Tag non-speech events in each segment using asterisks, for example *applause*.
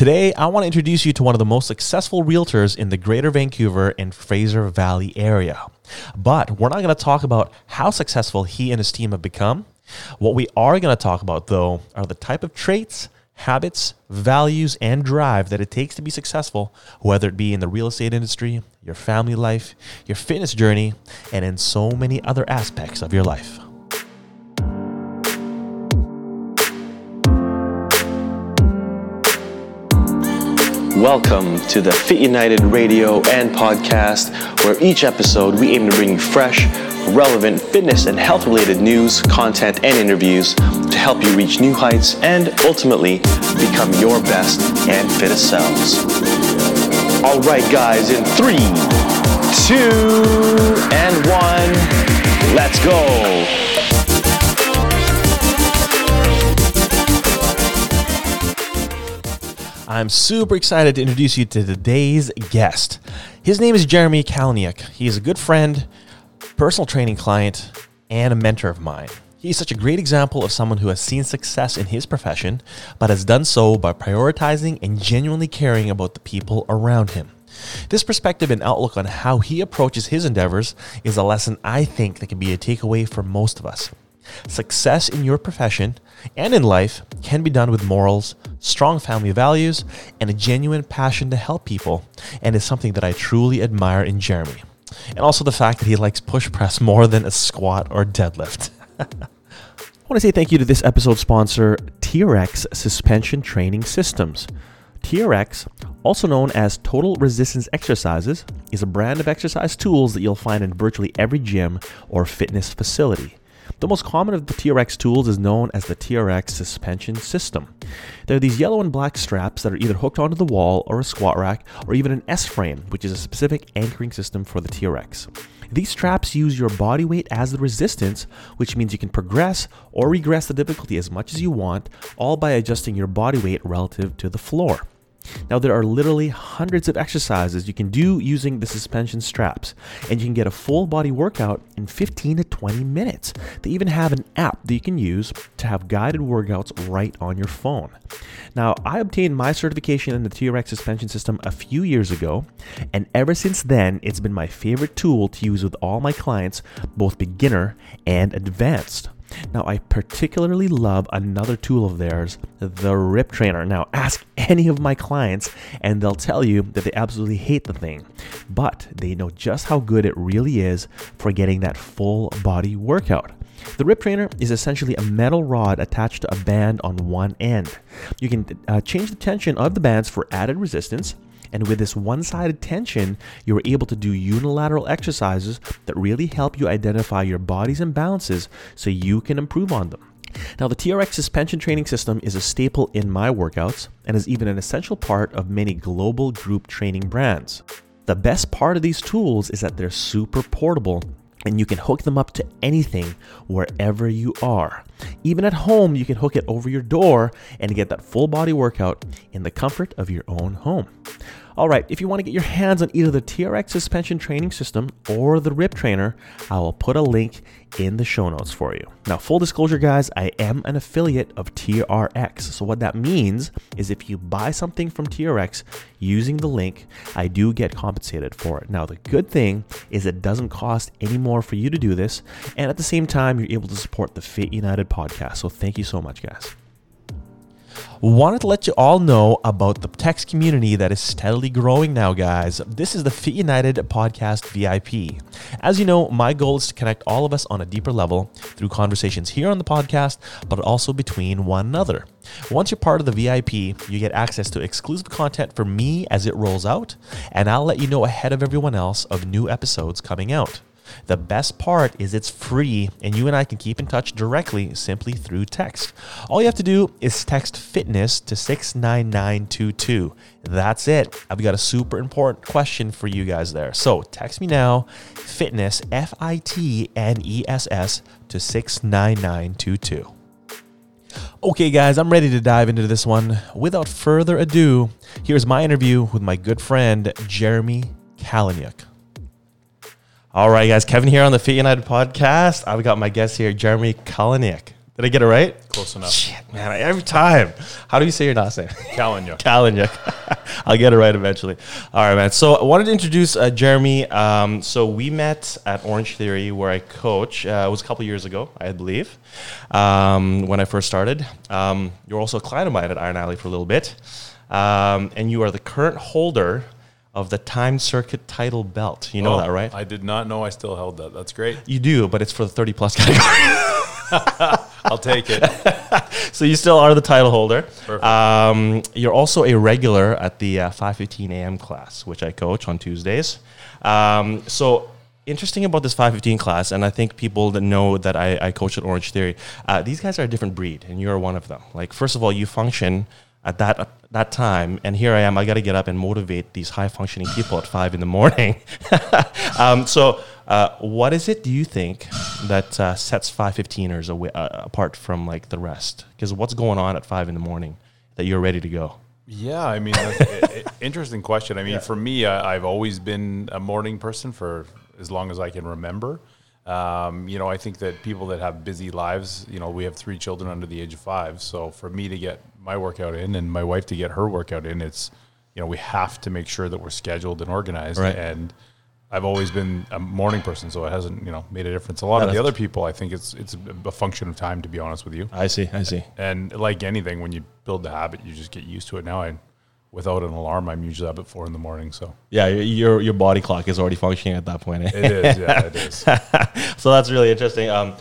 Today, I want to introduce you to one of the most successful realtors in the greater Vancouver and Fraser Valley area. But we're not going to talk about how successful he and his team have become. What we are going to talk about, though, are the type of traits, habits, values, and drive that it takes to be successful, whether it be in the real estate industry, your family life, your fitness journey, and in so many other aspects of your life. Welcome to the Fit United radio and podcast, where each episode we aim to bring you fresh, relevant fitness and health related news, content, and interviews to help you reach new heights and ultimately become your best and fittest selves. All right, guys, in three, two, and one, let's go. I'm super excited to introduce you to today's guest. His name is Jeremy Kalenuik. He is a good friend, personal training client, and a mentor of mine. He's such a great example of someone who has seen success in his profession, but has done so by prioritizing and genuinely caring about the people around him. This perspective and outlook on how he approaches his endeavors is a lesson I think that can be a takeaway for most of us. Success in your profession and in life can be done with morals, strong family values, and a genuine passion to help people, and is something that I truly admire in Jeremy. And also the fact that he likes push press more than a squat or deadlift. *laughs* I want to say thank you to this episode sponsor, TRX Suspension Training Systems. TRX, also known as Total Resistance Exercises, is a brand of exercise tools that you'll find in virtually every gym or fitness facility. The most common of the TRX tools is known as the TRX suspension system. There are these yellow and black straps that are either hooked onto the wall or a squat rack or even an S frame, which is a specific anchoring system for the TRX. These straps use your body weight as the resistance, which means you can progress or regress the difficulty as much as you want, all by adjusting your body weight relative to the floor. Now, there are literally hundreds of exercises you can do using the suspension straps, and you can get a full body workout in 15 to 20 minutes. They even have an app that you can use to have guided workouts right on your phone. Now, I obtained my certification in the TRX suspension system a few years ago, and ever since then, it's been my favorite tool to use with all my clients, both beginner and advanced. Now, I particularly love another tool of theirs, the Rip Trainer. Now, ask any of my clients, and they'll tell you that they absolutely hate the thing, but they know just how good it really is for getting that full body workout. The Rip Trainer is essentially a metal rod attached to a band on one end. You can uh, change the tension of the bands for added resistance, and with this one sided tension, you're able to do unilateral exercises that really help you identify your body's imbalances so you can improve on them. Now, the TRX suspension training system is a staple in my workouts and is even an essential part of many global group training brands. The best part of these tools is that they're super portable and you can hook them up to anything wherever you are. Even at home, you can hook it over your door and get that full body workout in the comfort of your own home. All right, if you want to get your hands on either the TRX suspension training system or the RIP trainer, I will put a link in the show notes for you. Now, full disclosure, guys, I am an affiliate of TRX. So, what that means is if you buy something from TRX using the link, I do get compensated for it. Now, the good thing is it doesn't cost any more for you to do this. And at the same time, you're able to support the Fit United podcast. So, thank you so much, guys wanted to let you all know about the text community that is steadily growing now, guys. This is the Fit United Podcast VIP. As you know, my goal is to connect all of us on a deeper level through conversations here on the podcast, but also between one another. Once you're part of the VIP, you get access to exclusive content from me as it rolls out, and I'll let you know ahead of everyone else of new episodes coming out. The best part is it's free and you and I can keep in touch directly simply through text. All you have to do is text fitness to 69922. That's it. I've got a super important question for you guys there. So text me now, fitness, F I T N E S S, to 69922. Okay, guys, I'm ready to dive into this one. Without further ado, here's my interview with my good friend, Jeremy Kalenuik. All right, guys. Kevin here on the Fit United podcast. I've got my guest here, Jeremy Kalenuik. Did I get it right? Close enough. Shit, man, every time. How do you say your last name? Kalanyuk. *laughs* Kalanyuk. *laughs* I'll get it right eventually. All right, man. So I wanted to introduce uh, Jeremy. Um, so we met at Orange Theory, where I coach. Uh, it was a couple years ago, I believe, um, when I first started. Um, you're also a client of mine at Iron Alley for a little bit, um, and you are the current holder of the Time Circuit title belt. You know Oh, that, right? I did not know I still held that. That's great. you do, but it's for the 30 plus *laughs* category. *laughs* I'll take it. *laughs* so you still are the title holder. Perfect. Um, you're also a regular at the uh, 5:15 a.m. class, which I coach on Tuesdays. Um, so interesting about this 5:15 class, and I think people that know that I, I coach at Orange Theory, uh, these guys are a different breed, and you're one of them. Like first of all, you function at that at that time, and here I am. I got to get up and motivate these high functioning people at five in the morning. *laughs* um, so. Uh, what is it do you think that uh, sets 515ers away, uh, apart from like the rest? Because what's going on at five in the morning that you're ready to go? Yeah, I mean, that's a, a- interesting question. I mean, for me, I, I've always been a morning person for as long as I can remember. Um, you know, I think that people that have busy lives, you know, we have three children under the age of five. So for me to get my workout in and my wife to get her workout in, it's, you know, we have to make sure that we're scheduled and organized. Right. And I've always been a morning person, so it hasn't, you know, made a difference. A lot of the other people, I think it's it's a function of time, to be honest with you. I see. I see. And like anything, when you build the habit, you just get used to it. Now, I, without an alarm, I'm usually up at four in the morning. So Yeah, your your, your body clock is already functioning at that point. eh? it is, yeah, it is. *laughs* so that's really interesting. Um,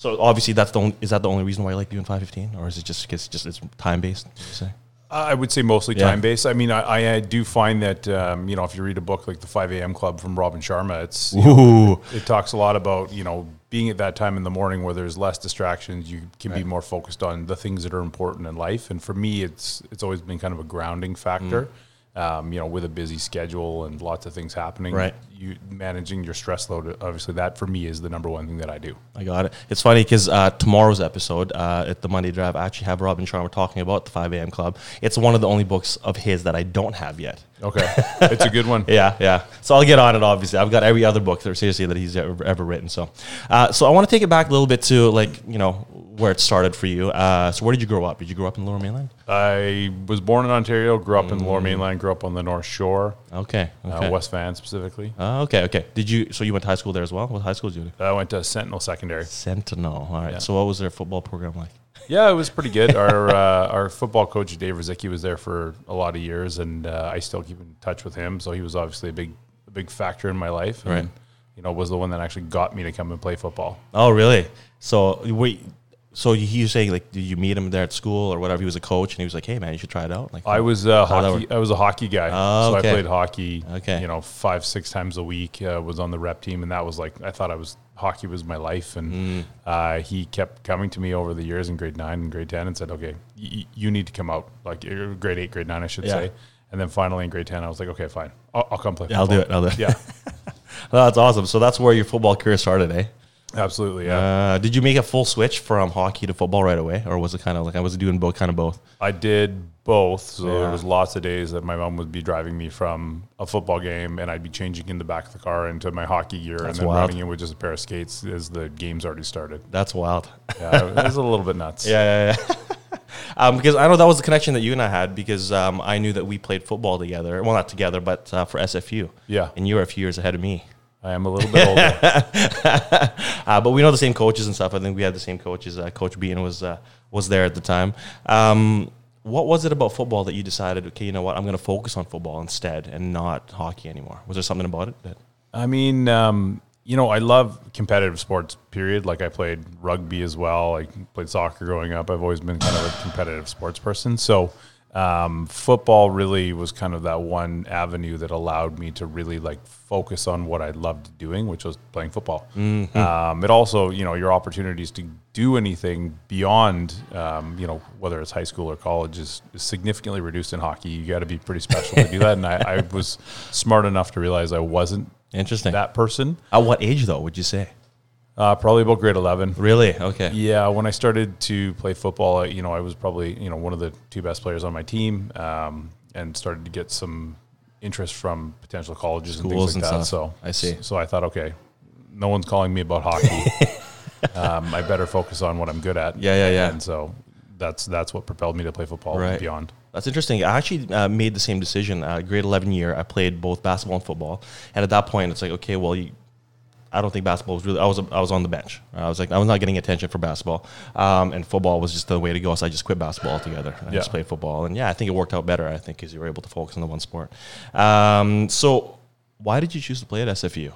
so obviously that's the only, is that the only reason why you like doing 515, or is it just because just it's time based? Say? I would say mostly Yeah. time based. I mean, I, I do find that um, you know if you read a book like the 5 a.m. Club from Robin Sharma, it's know, Ooh, it talks a lot about you know being at that time in the morning where there's less distractions. You can be more focused on the things that are important in life. And for me, it's it's always been kind of a grounding factor. Um, you know, with a busy schedule and lots of things happening, Right. You managing your stress load. Obviously, that for me is the number one thing that I do. I got it. It's funny because uh, tomorrow's episode uh, at the Monday Drive, I actually have Robin Sharma talking about the 5 a.m. Club. It's one of the only books of his that I don't have yet. Okay, it's a good one. *laughs* Yeah, yeah. So I'll get on it. Obviously, I've got every other book that seriously that he's ever, ever written. So, uh, so I want to take it back a little bit to like you know where it started for you. Uh, so where did you grow up? Did you grow up in Lower Mainland? I was born in Ontario, grew up in Lower Mainland, grew up on the North Shore, Okay, okay, uh, West Van specifically. Uh, okay, okay. Did you? So you went to high school there as well? What high school did you? do? I went to Sentinel Secondary. Sentinel. All right. Yeah. So what was their football program like? *laughs* Yeah, it was pretty good. Our *laughs* uh, our football coach Dave Rizicki was there for a lot of years, and uh, I still keep in touch with him. So he was obviously a big a big factor in my life, and, Right. You know, was the one that actually got me to come and play football. Oh, really? So wait. So he was saying like, did you meet him there at school or whatever? He was a coach, and he was like, "Hey, man, you should try it out." Like, I was uh, hockey. I was a hockey guy, Oh, so okay. I played hockey. Okay. you know, five six times a week. Uh, was on the rep team, and that was like I thought I was hockey was my life. And Mm. uh, he kept coming to me over the years in grade nine and grade ten, and said, "Okay, y- you need to come out." Like uh, grade eight, grade nine, I should Yeah. say. And then finally in grade ten, I was like, "Okay, fine, I'll, I'll come play." Yeah, I'll do it. I'll do it. Yeah, *laughs* that's awesome. So that's where your football career started, eh? Absolutely. Yeah, Uh, did you make a full switch from hockey to football right away, or was it kind of like I was doing both, kind of both? I did both. So Yeah. there was lots of days that my mom would be driving me from a football game, and I'd be changing in the back of the car into my hockey gear, That's and then wild. running in with just a pair of skates as the game's already started. That's wild. Yeah, it was a little bit nuts. *laughs* Yeah, yeah, yeah. *laughs* um, because I know that was the connection that you and I had because um, I knew that we played football together. Well, not together, but uh, for SFU. Yeah. And you were a few years ahead of me. I am a little bit older. *laughs* Uh, but we know the same coaches and stuff. I think we had the same coaches. Uh, Coach Bean was uh, was there at the time. Um, what was it about football that you decided? Okay, you know what? I'm going to focus on football instead and not hockey anymore. Was there something about it that? I mean, um, you know, I love competitive sports. Period. Like I played rugby as well. I played soccer growing up. I've always been kind of a competitive sports person. So um, football really was kind of that one avenue that allowed me to really like focus on what I loved doing, which was playing football. Um, it also, you know, your opportunities to do anything beyond, um, you know, whether it's high school or college is, is significantly reduced in hockey. You got to be pretty special to do that. And I, I was smart enough to realize I wasn't Interesting. that person. At what age though? Would you say? Uh, probably about grade 11. Really? Okay. Yeah, when I started to play football, I- you know, I was probably, you know, one of the two best players on my team um, and started to get some interest from potential colleges Schools and things and like that. stuff. So I see. So I thought, okay, no one's calling me about hockey. *laughs* um, I better focus on what I'm good at. Yeah, yeah, yeah. And so that's that's what propelled me to play football Right. and beyond. That's interesting. I actually uh, made the same decision. Uh, grade 11 year, I played both basketball and football. And at that point, it's like, okay, well, you, I don't think basketball was really. I was I was on the bench. I was like I was not getting attention for basketball, um, and football was just the way to go. So I just quit basketball altogether. I just played football, and yeah, I think it worked out better. I think because you were able to focus on the one sport. Um, so why did you choose to play at SFU?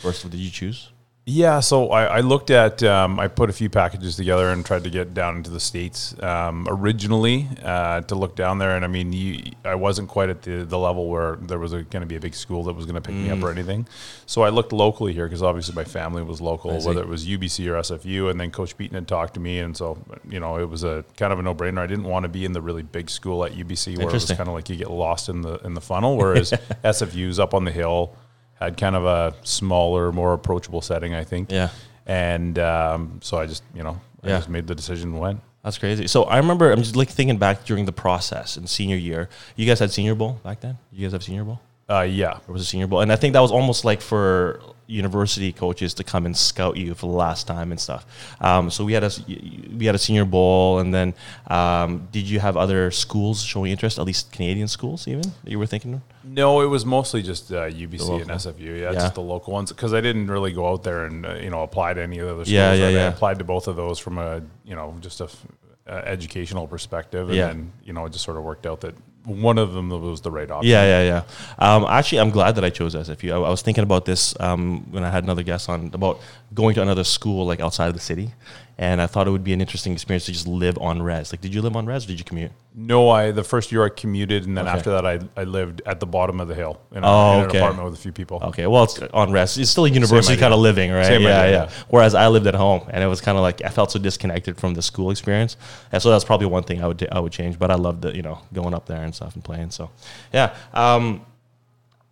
First, of all, did you choose? Yeah, so I, I looked at, um, I put a few packages together and tried to get down into the states um, originally uh, to look down there, and I mean, you, I wasn't quite at the, the level where there was going to be a big school that was going to pick me up or anything. So I looked locally here because obviously my family was local, whether it was UBC or SFU, and then Coach Beaton had talked to me, and so you know it was a kind of a no brainer. I didn't want to be in the really big school at UBC where it was kind of like you get lost in the in the funnel, whereas *laughs* SFU's up on the hill had kind of a smaller, more approachable setting, I think. Yeah. And um, so I just, you know, I Yeah. just made the decision and went. That's crazy. So I remember I'm just like thinking back during the process in senior year. You guys had senior bowl back then. You guys have senior bowl. Uh, yeah. It was a senior bowl, and I think that was almost like for university coaches to come and scout you for the last time and stuff. Um, so we had a s- y- y- we had a senior bowl, and then um, did you have other schools showing interest? At least Canadian schools, even that you were thinking. of? No, it was mostly just uh, UBC and. SFU. Yeah, Yeah. just the local ones because I didn't really go out there and uh, you know apply to any of the other schools. Yeah, yeah? I yeah. applied to both of those from a you know just a f- uh, educational perspective, and Yeah. then you know it just sort of worked out that one of them was the right option. Yeah, yeah, yeah. Um, actually, I'm glad that I chose SFU. I, I was thinking about this um, when I had another guest on about going to another school like outside of the city, and I thought it would be an interesting experience to just live on res. Like, did you live on res? or Did you commute? No, I the first year I commuted, and then Okay. after that I, I lived at the bottom of the hill in, a, Oh, in an apartment with a few people. Okay, well, it's on rest. It's still a university kind of living, right? Same yeah, idea, yeah, yeah. Whereas I lived at home, and it was kind of like I felt so disconnected from the school experience, and so that's probably one thing I would I would change. But I loved the you know going up there and stuff and playing. So, yeah. Um,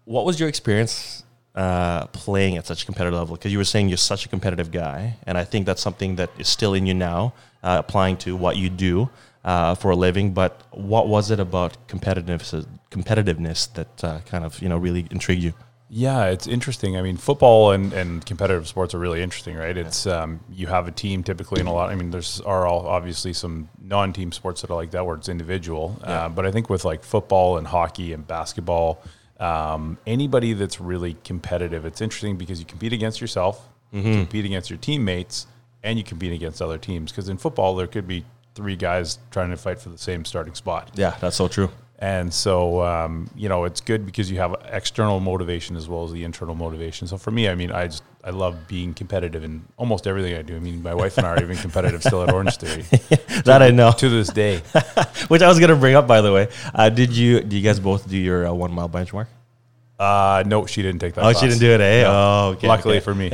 what was your experience uh, playing at such a competitive level? Because you were saying you're such a competitive guy, and I think that's something that is still in you now, uh, applying to what you do uh, for a living. But what was it about competitiveness competitiveness that uh, kind of you know really intrigued you? Yeah, it's interesting. I mean, football and, and competitive sports are really interesting, right? It's um, you have a team typically in a lot. I mean, there's are all obviously some non-team sports that are like that where it's individual. Uh, but I think with like football and hockey and basketball, um, anybody that's really competitive, it's interesting because you compete against yourself, you compete against your teammates, and you compete against other teams. Because in football, there could be three guys trying to fight for the same starting spot. Yeah, that's so true. And so, um, you know, it's good because you have external motivation as well as the internal motivation. So for me, I mean, I just, I love being competitive in almost everything I do. I mean, my wife and I are even *laughs* competitive still at Orange Theory *laughs* That I know. to this day. *laughs* Which I was gonna bring up, by the way. Uh, did you? Do you guys both do your uh, one mile benchmark? Uh, no, she didn't take that. Oh, class. she didn't do it, eh? No. Oh, okay. Luckily okay. for me.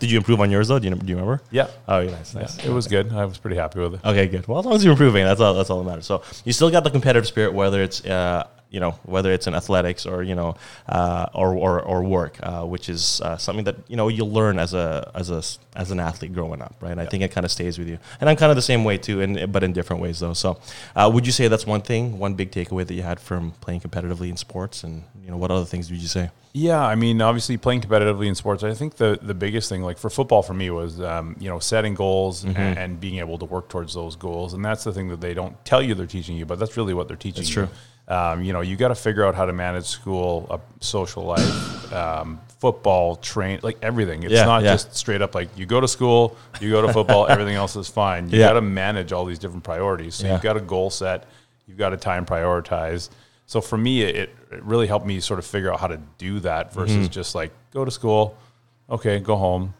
Did you improve on yours though? Do you, do you remember? yeah. Oh, yeah, nice, nice. It was good. I was pretty happy with it. Okay, good. Well, as long as you're improving, that's all. That's all that matters. So you still got the competitive spirit, whether it's uh, you know whether it's in athletics or you know uh, or, or or work, uh, which is uh, something that you know you'll learn as a as a as an athlete growing up, right? I think it kind of stays with you, and I'm kind of the same way too, and but in different ways though. So, uh, would you say that's one thing, one big takeaway that you had from playing competitively in sports, and you know what other things would you say? Yeah, I mean, obviously playing competitively in sports, I think the the biggest thing, like for football, for me was um, you know setting goals Mm-hmm. and, and being able to work towards those goals, and that's the thing that they don't tell you they're teaching you, but that's really what they're teaching. That's you. true. Um, you know, you got to figure out how to manage school, uh, social life, um, football, train, like everything. It's Yeah, not yeah. just straight up like you go to school, you go to football, *laughs* everything else is fine. You Yeah. got to manage all these different priorities. So you've got a goal set, you've got to time prioritize. So for me, it, it really helped me sort of figure out how to do that versus Mm-hmm. just like go to school, okay, go home,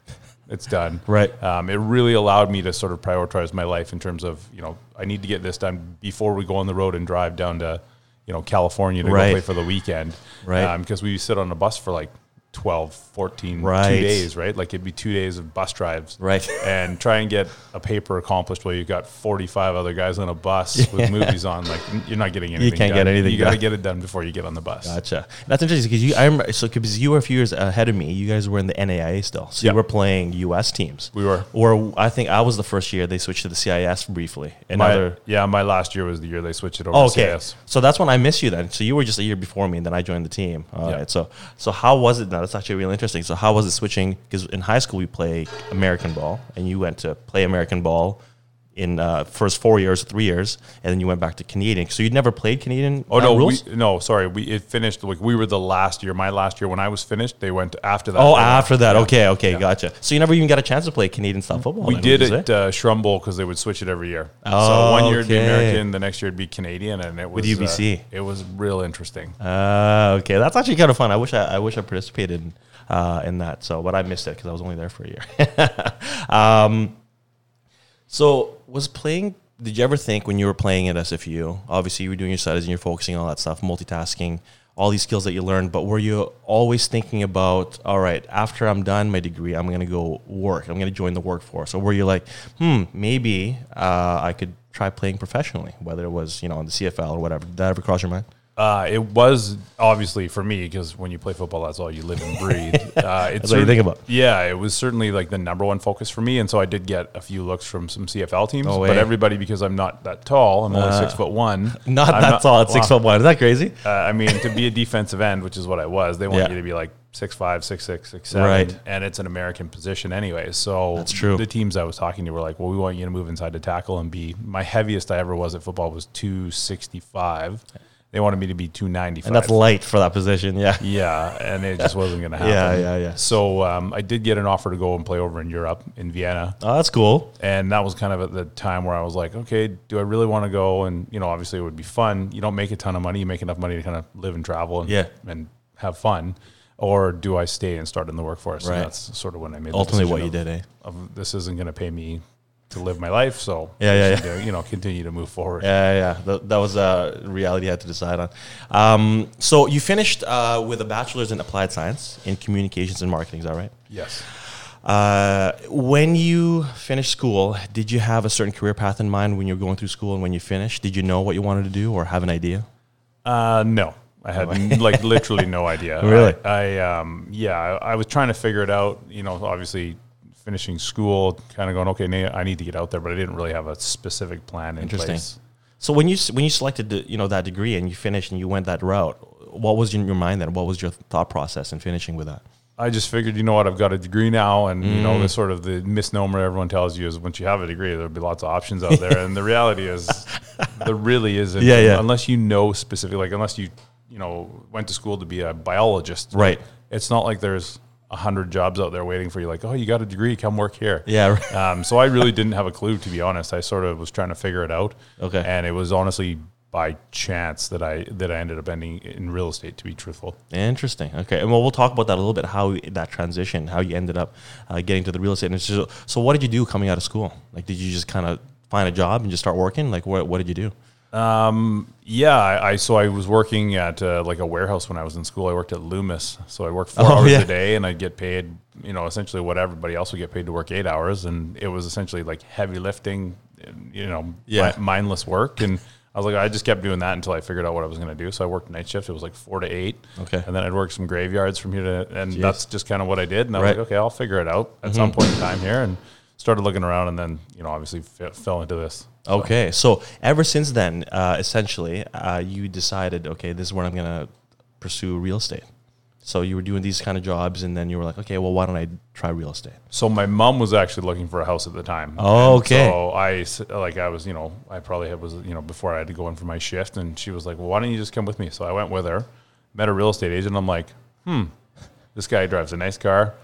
it's done. *laughs* Right. Um, it really allowed me to sort of prioritize my life in terms of you know I need to get this done before we go on the road and drive down to you know California to Right. go play for the weekend. Right. Um, because we sit on a bus for like 12, 14, Right. two days, right? Like it'd be two days of bus drives. Right. *laughs* And try and get a paper accomplished while you've got 45 other guys on a bus *laughs* with movies on. Like you're not getting anything You can't done. get anything You got to get it done before you get on the bus. Gotcha. That's interesting because you. I remember so because you were a few years ahead of me. You guys were in the NAIA still, so Yeah. you were playing U.S. teams. We were. Or I think I was the first year they switched to the CIS briefly. My, Another. yeah, my last year was the year they switched it over Oh, to okay. So that's when I miss you then. So you were just a year before me, and then I joined the team. All Yeah. right. So so how was it now? That's actually really interesting. So how was it switching? Because in high school we play American ball, and you went to play American ball in uh, first four years, three years, and then you went back to Canadian. So you'd never played Canadian. Oh uh, no, we, no, sorry. We it finished like we were the last year. My last year when I was finished, they went after that. Oh, after that. yeah. Okay, okay, gotcha. So you never even got a chance to play Canadian style football. We then, did it uh, Shrum Bowl because they would switch it every year. Oh, so one year it'd be. American, the next year it'd be Canadian, and it was With uh, UBC. it was real interesting. Uh, okay, that's actually kind of fun. I wish I, I wish I participated in, uh, in that. So, but I missed it because I was only there for a year. *laughs* um, so, was playing? Did you ever think when you were playing at SFU? Obviously, you were doing your studies and you're focusing on all that stuff, multitasking, all these skills that you learned. But were you always thinking about, all right, after I'm done my degree, I'm going to go work. I'm going to join the workforce. Or were you like, hmm, maybe uh, I could try playing professionally, whether it was you know on the CFL or whatever? Did that ever cross your mind? Uh, it was obviously for me because when you play football, that's all you live and breathe. *laughs* Uh, it's what you think about. Yeah, it was certainly like the number one focus for me, and so I did get a few looks from some CFL teams. No but everybody, because I'm not that tall, I'm only six foot one. *laughs* Not I'm that tall at six *laughs* foot one. Is that crazy? Uh, I mean, to be a defensive end, which is what I was, they want Yeah. you to be like six five, six six, six seven, Right. and it's an American position anyway. So That's true. The teams I was talking to were like, "Well, we want you to move inside to tackle and be." My heaviest I ever was at football was two sixty five. They wanted me to be two ninety five. And that's light for that position. Yeah. *laughs* Yeah, and it just wasn't going *laughs* to happen. Yeah, yeah, yeah. So um, I did get an offer to go and play over in Europe, in Vienna, Oh, that's cool. and that was kind of at the time where I was like, okay, do I really want to go? And you know, obviously it would be fun. You don't make a ton of money; you make enough money to kind of live and travel and Yeah. and have fun. Or do I stay and start in the workforce? Right. And that's sort of when I made Ultimately, what you decision did, eh? of, of this isn't going to pay me to live my life, so Yeah, yeah, should, uh, you know, continue to move forward. Yeah, yeah. That, that was a reality I had to decide on. Um, so you finished uh, with a bachelor's in applied science in communications and marketing. Is that right? Yes. Uh, when you finished school, did you have a certain career path in mind when you were going through school and when you finished? Did you know what you wanted to do or have an idea? Uh, no, I had like literally *laughs* no idea. Really? I, I um, yeah, I, I was trying to figure it out. You know, obviously finishing school, kind of going, okay, I need to get out there, but I didn't really have a specific plan in Interesting. place. So when you when you selected the, you know that degree and you finished and you went that route, what was in your mind then? What was your thought process in finishing with that? I just figured, you know what, I've got a degree now, and you Mm. know, the sort of the misnomer everyone tells you is once you have a degree, there'll be lots of options out there, *laughs* and the reality is, there really isn't. Yeah, yeah. Unless you know specifically, like unless you, you know, went to school to be a biologist, Right. It's not like there's hundred jobs out there waiting for you. Like, oh, you got a degree, come work here. Yeah, right. *laughs* Um, so I really didn't have a clue, to be honest. I sort of was trying to figure it out. Okay. And it was honestly by chance that I that I ended up ending in real estate. To be truthful. Interesting. Okay, and well, we'll talk about that a little bit. How that transition, how you ended up uh, getting to the real estate industry. So, so, what did you do coming out of school? Like, did you just kind of find a job and just start working? Like, what what did you do? Yeah, I, I so I was working at uh, like a warehouse when I was in school. I worked at Loomis, so I worked four Oh, hours yeah. a day, and I'd get paid, you know, essentially what everybody else would get paid to work eight hours, and it was essentially like heavy lifting, you know, Yeah. mi- mindless work, and I was like, I just kept doing that until I figured out what I was going to do. So I worked night shift; it was like four to eight, Okay. and then I'd work some graveyards from here to, and Jeez. that's just kind of what I did. And I Right. Mm-hmm. was like, okay, I'll figure it out at some point in time here, and started looking around, and then you know, obviously f- fell into this. So- Okay, so ever since then, uh, essentially, uh, you decided, okay, this is where I'm gonna pursue real estate. So you were doing these kind of jobs, and then you were like, okay, well, why don't I try real estate? So my mom was actually looking for a house at the time. Oh, And okay. So i like I was, you know, I probably had was, you know, before I had to go in for my shift, and she was like, "Well, why don't you just come with me?" So I went with her, met a real estate agent. I'm like, "Hmm, this guy drives a nice car.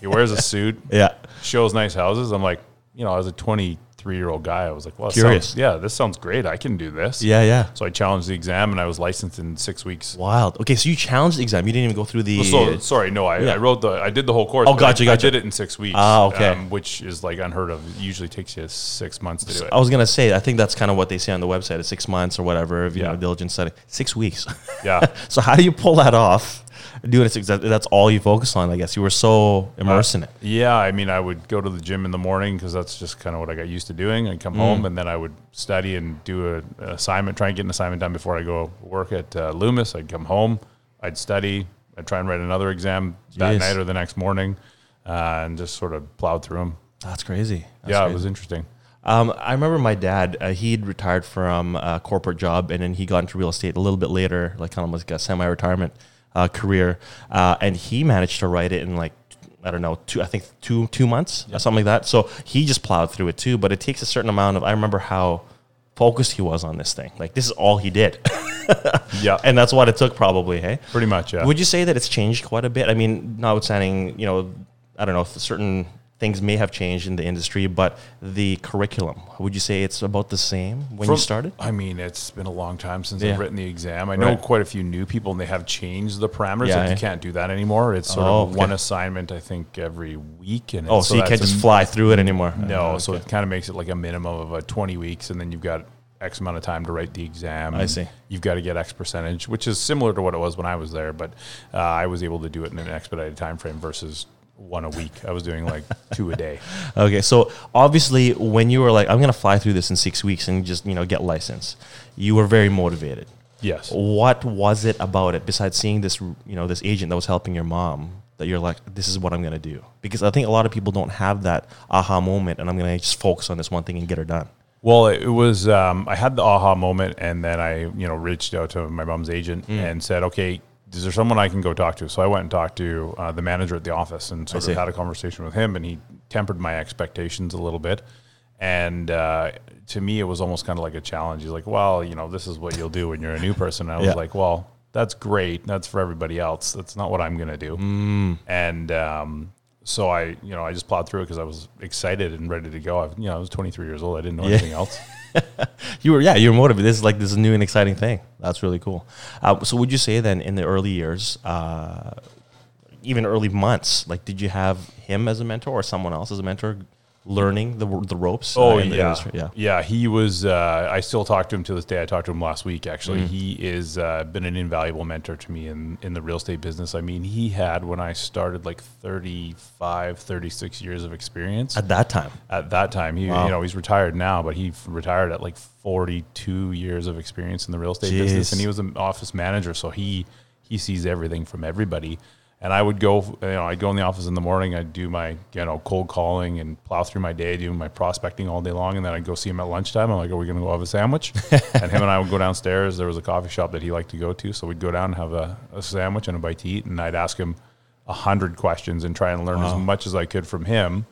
He wears a suit, *laughs* Yeah, shows nice houses." I'm like, you know, as a 23 year old guy, I was like, "Well, Curious. sounds- yeah, this sounds great. I can do this." yeah, yeah. So I challenged the exam, and I was licensed in six weeks. Wild. Okay, so you challenged the exam. You didn't even go through the. So sorry, no, I, Yeah. I wrote the, I did the whole course. Oh, but I- gotcha, I, did it in six weeks. Ah, okay. um, which is like unheard of. It usually takes you six months to do it. I was gonna say, I think that's kind of what they say on the website. It's six months or whatever. If you Yeah. know, diligent study, six weeks. Yeah. *laughs* so how do you pull that off? Doing it, that's all you focus on. I guess you were so immersed in it. Yeah, I mean, I would go to the gym in the morning because that's just kind of what I got used to doing. I'd come Mm. home and then I would study and do a, an assignment, try and get an assignment done before I go work at uh, Loomis. I'd come home, I'd study, I'd try and write another exam that Jeez. night or the next morning, uh, and just sort of plowed through them. That's crazy. That's yeah, crazy. it was interesting. Um, I remember my dad. Uh, he'd retired from a corporate job, and then he got into real estate a little bit later, like kind of like a semi-retirement uh, career, uh, and he managed to write it in like I don't know, two I think two two months or something like that. So he just plowed through it too. But it takes a certain amount of. I remember how focused he was on this thing. Like this is all he did, *laughs* Yeah, and that's what it took probably. Hey, pretty much. Yeah. would you say that it's changed quite a bit? I mean, notwithstanding, you know, I don't know if certain things may have changed in the industry, but the curriculum, would you say it's about the same when you started? I mean, it's been a long time since Yeah. I've written the exam. I know Right. quite a few new people, and they have changed the parameters. Yeah, like yeah. you can't do that anymore. It's sort Oh, of okay. one assignment, I think, every week. And Oh, it's- so, you can't a- just fly through it anymore. No, Uh, so it kind of makes it like a minimum of a 20 weeks, and then you've got X amount of time to write the exam. I see. You've got to get X percentage, which is similar to what it was when I was there, but uh, I was able to do it in an expedited time frame versus one a week. I was doing like two a day. *laughs* Okay, so obviously, when you were like, "I'm going to fly through this in six weeks and just you know get licensed," you were very motivated. Yes. What was it about it besides seeing this, you know, this agent that was helping your mom that you're like, "This is what I'm going to do"? Because I think a lot of people don't have that aha moment, and I'm going to just focus on this one thing and get her done. Well, it was. Um, I had the aha moment, and then I, you know, reached out to my mom's agent Mm. and said, "Okay, is there someone I can go talk to?" So I went and talked to uh, the manager at the office and sort of had a conversation with him, and he tempered my expectations a little bit. And uh, to me, it was almost kind of like a challenge. He's like, "Well, you know, this is what you'll do when you're a new person." And I was Yeah. like, "Well, that's great. That's for everybody else. That's not what I'm going to do." Mm. And um, so I, you know, I just plowed through it because I was excited and ready to go. I, you know, I was 23 years old. I didn't know anything else. *laughs* You were, yeah, you were motivated. This is like this is a new and exciting thing. That's really cool. Uh, so, would you say then, in the early years, uh, even early months, like, did you have him as a mentor or someone else as a mentor, learning the the ropes? uh, Oh in yeah. yeah. yeah, He was. Uh, I still talk to him to this day. I talked to him last week. Actually, Mm. he is uh, been an invaluable mentor to me in in the real estate business. I mean, he had when I started like 35, 36 years of experience. At that time, At that time, he Wow. you know he's retired now, but he f- retired at like 42 years of experience in the real estate business, and he was an office manager, so he he sees everything from everybody. And I would go, you know, I'd go in the office in the morning. I'd do my, you know, cold calling and plow through my day, doing my prospecting all day long. And then I'd go see him at lunchtime. I'm like, "Are we going to go have a sandwich?" *laughs* and him and I would go downstairs. There was a coffee shop that he liked to go to, so we'd go down and have a, a sandwich and a bite to eat. And I'd ask him a hundred questions and try and learn as much as I could from him,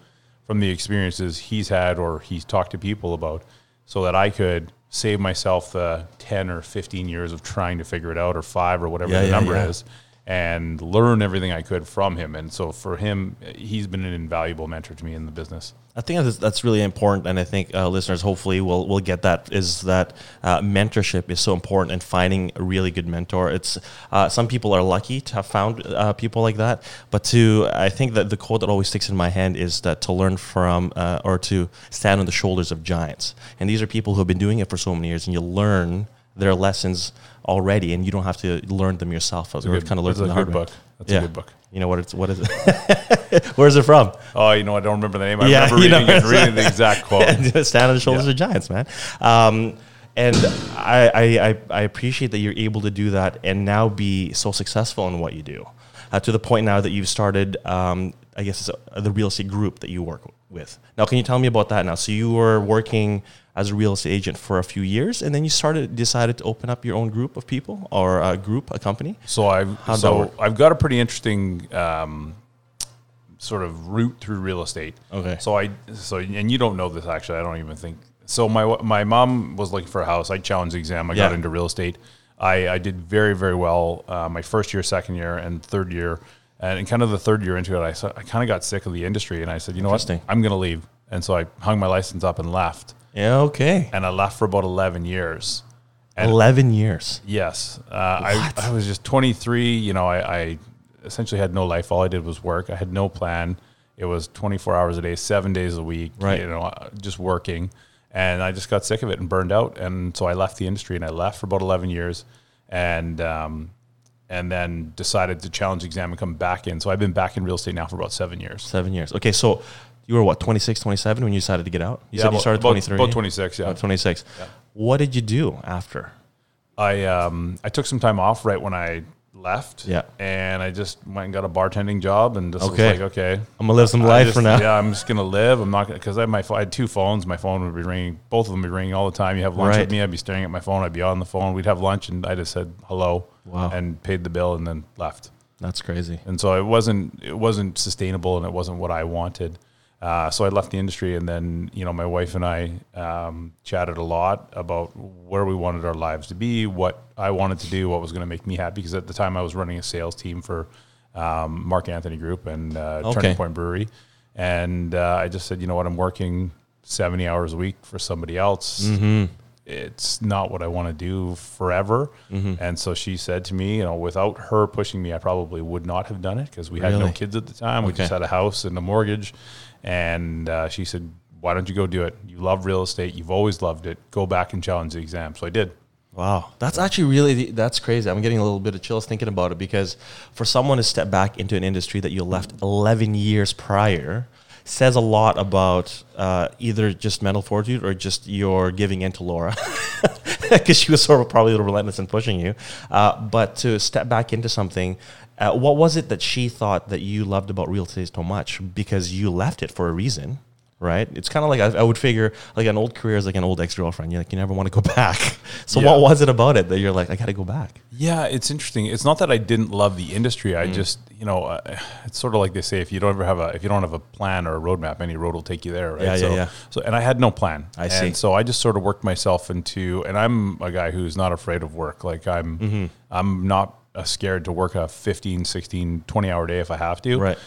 from the experiences he's had or he's talked to people about, so that I could save myself the ten or fifteen years of trying to figure it out, or five or whatever Yeah, the yeah, number yeah. is and learn everything I could from him. And so for him, he's been an invaluable mentor to me in the business. I think that's, really important, and I think uh, listeners hopefully will will get that. Is that uh, mentorship is so important, and finding a really good mentor. It's uh, some people are lucky to have found uh, people like that, but to I think that the quote that always sticks in my hand is that to learn from uh, or to stand on the shoulders of giants, and these are people who have been doing it for so many years, and you learn their lessons already, and you don't have to learn them yourself. Or Good- kind of learn it's them a the hard way. book. That's Yeah. a good book. You know what it's what is it? *laughs* Where's it from? Oh, you know, I don't remember the name. I Yeah, remember you know. reading, it, reading the exact *laughs* quote. stand on the shoulders Yeah. of giants, man. Um, and I, I, I, I appreciate that you're able to do that and now be so successful in what you do, uh, to the point now that you've started. Um, I guess it's a, the real estate group that you work with. Now, can you tell me about that now? So you were working as a real estate agent for a few years, and then you started decided to open up your own group of people or a group, a company. So I've How'd so? I've got a pretty interesting um, sort of route through real estate. Okay. So I so and you don't know this actually. I don't even think so. My my mom was looking for a house. I challenged the exam. I got into real estate. I, I did very very well uh, my first year, second year, and third year. And kind of the third year into it, I I kind of got sick of the industry, and I said, you know what, I'm going to leave. And so I hung my license up and left. Yeah, okay. And I left for about eleven years. And- Eleven years. Yes, uh, I, I was just 23. You know, I, I essentially had no life. All I did was work. I had no plan. It was 24 hours a day, seven days a week. Right. You know, uh, just working, and I just got sick of it and burned out. And so I left the industry, and I left for about 11 years, and um, and then decided to challenge the exam and come back in. So I've been back in real estate now for about seven years. Seven years. Okay, so you were what, 26, 27 when you decided to get out? You Yeah, said you started about- 23? about 26, yeah. About 26. What did you do after? I um, I took some time off right when I left. Yeah. And I just went and got a bartending job and just Okay. was like, okay. I'm gonna live some I life just- for now. Yeah, I'm just gonna live. I'm not gonna because I had my I had two phones. My phone would be ringing. Both of them would be ringing all the time. You have lunch Right. with me. I'd be staring at my phone. I'd be on the phone. We'd have lunch, and I just said hello. Wow. And paid the bill, and then left. That's crazy. And so it wasn't it wasn't sustainable, and it wasn't what I wanted. Uh, so I left the industry, and then you know my wife and I um, chatted a lot about where we wanted our lives to be, what I wanted to do, what was going to make me happy. Because at the time I was running a sales team for um, Mark Anthony Group and uh, Okay. Turning Point Brewery, and uh, I just said, you know what, I'm working seventy hours a week for somebody else. It's not what I want to do forever. And so she said to me, you know, without her pushing me, I probably would not have done it because we had no kids at the time. We just had a house and a mortgage. And uh, she said, why don't you go do it? You love real estate. You've always loved it. Go back and challenge the exam. So I did. Wow, that's actually really that's crazy. I'm getting a little bit of chills thinking about it because for someone to step back into an industry that you left 11 years prior says a lot about uh, either just mental fortitude or just your giving in to Laura *laughs* because she was sort of probably a little relentless in pushing you. Uh, but to step back into something, uh, what was it that she thought that you loved about real estate so much? Because you left it for a reason. Right, it's kind of like I, I would figure like an old career is like an old ex girlfriend. You like you never want to go *laughs* back. So Yeah. what was it about it that you're like I got to go back? Yeah, it's interesting. It's not that I didn't love the industry. Mm. I just, you know, uh, it's sort of like they say: if you don't ever have a, if you don't have a plan or a roadmap, any road will take you there, right? Yeah, yeah, so, yeah. So, and I had no plan. I and see. So I just sort of worked myself into, and I'm a guy who's not afraid of work. Like I'm, Mm-hmm. I'm not scared to work a 15, 16, 20 hour day if I have to. Right.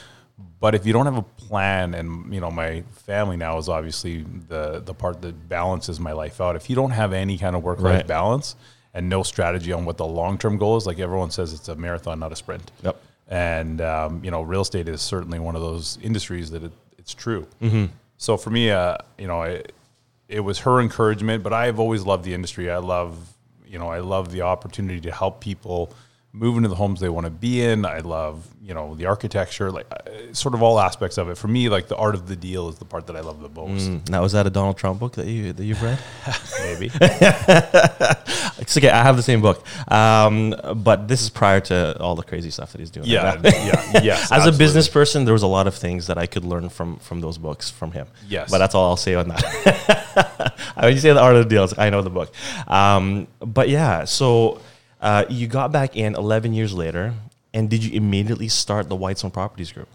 But if you don't have a plan, and you know, my family now is obviously the the part that balances my life out. If you don't have any kind of work life Right. balance and no strategy on what the long term goal is, like everyone says, it's a marathon, not a sprint. Yep. And um, you know, real estate is certainly one of those industries that it, it's true. Mm-hmm. So for me, uh, you know, it, it was her encouragement, but I've always loved the industry. I love, you know, I love the opportunity to help people move into the homes they want to be in. I love, you know, the architecture, like uh, sort of all aspects of it. For me, like the art of the deal is the part that I love the most. Now was that a Donald Trump book that you that you've read? *laughs* Maybe. *laughs* it's okay. I have the same book, um, but this is prior to all the crazy stuff that he's doing. yeah, right *laughs* yeah, yes. As a business person, there was a lot of things that I could learn from from those books from him. Yes. but that's all I'll say on that. when you say the art of the deal, I know the book. Um, but yeah, so uh, you got back in 11 years later, and did you immediately start the Whitestone Properties Group?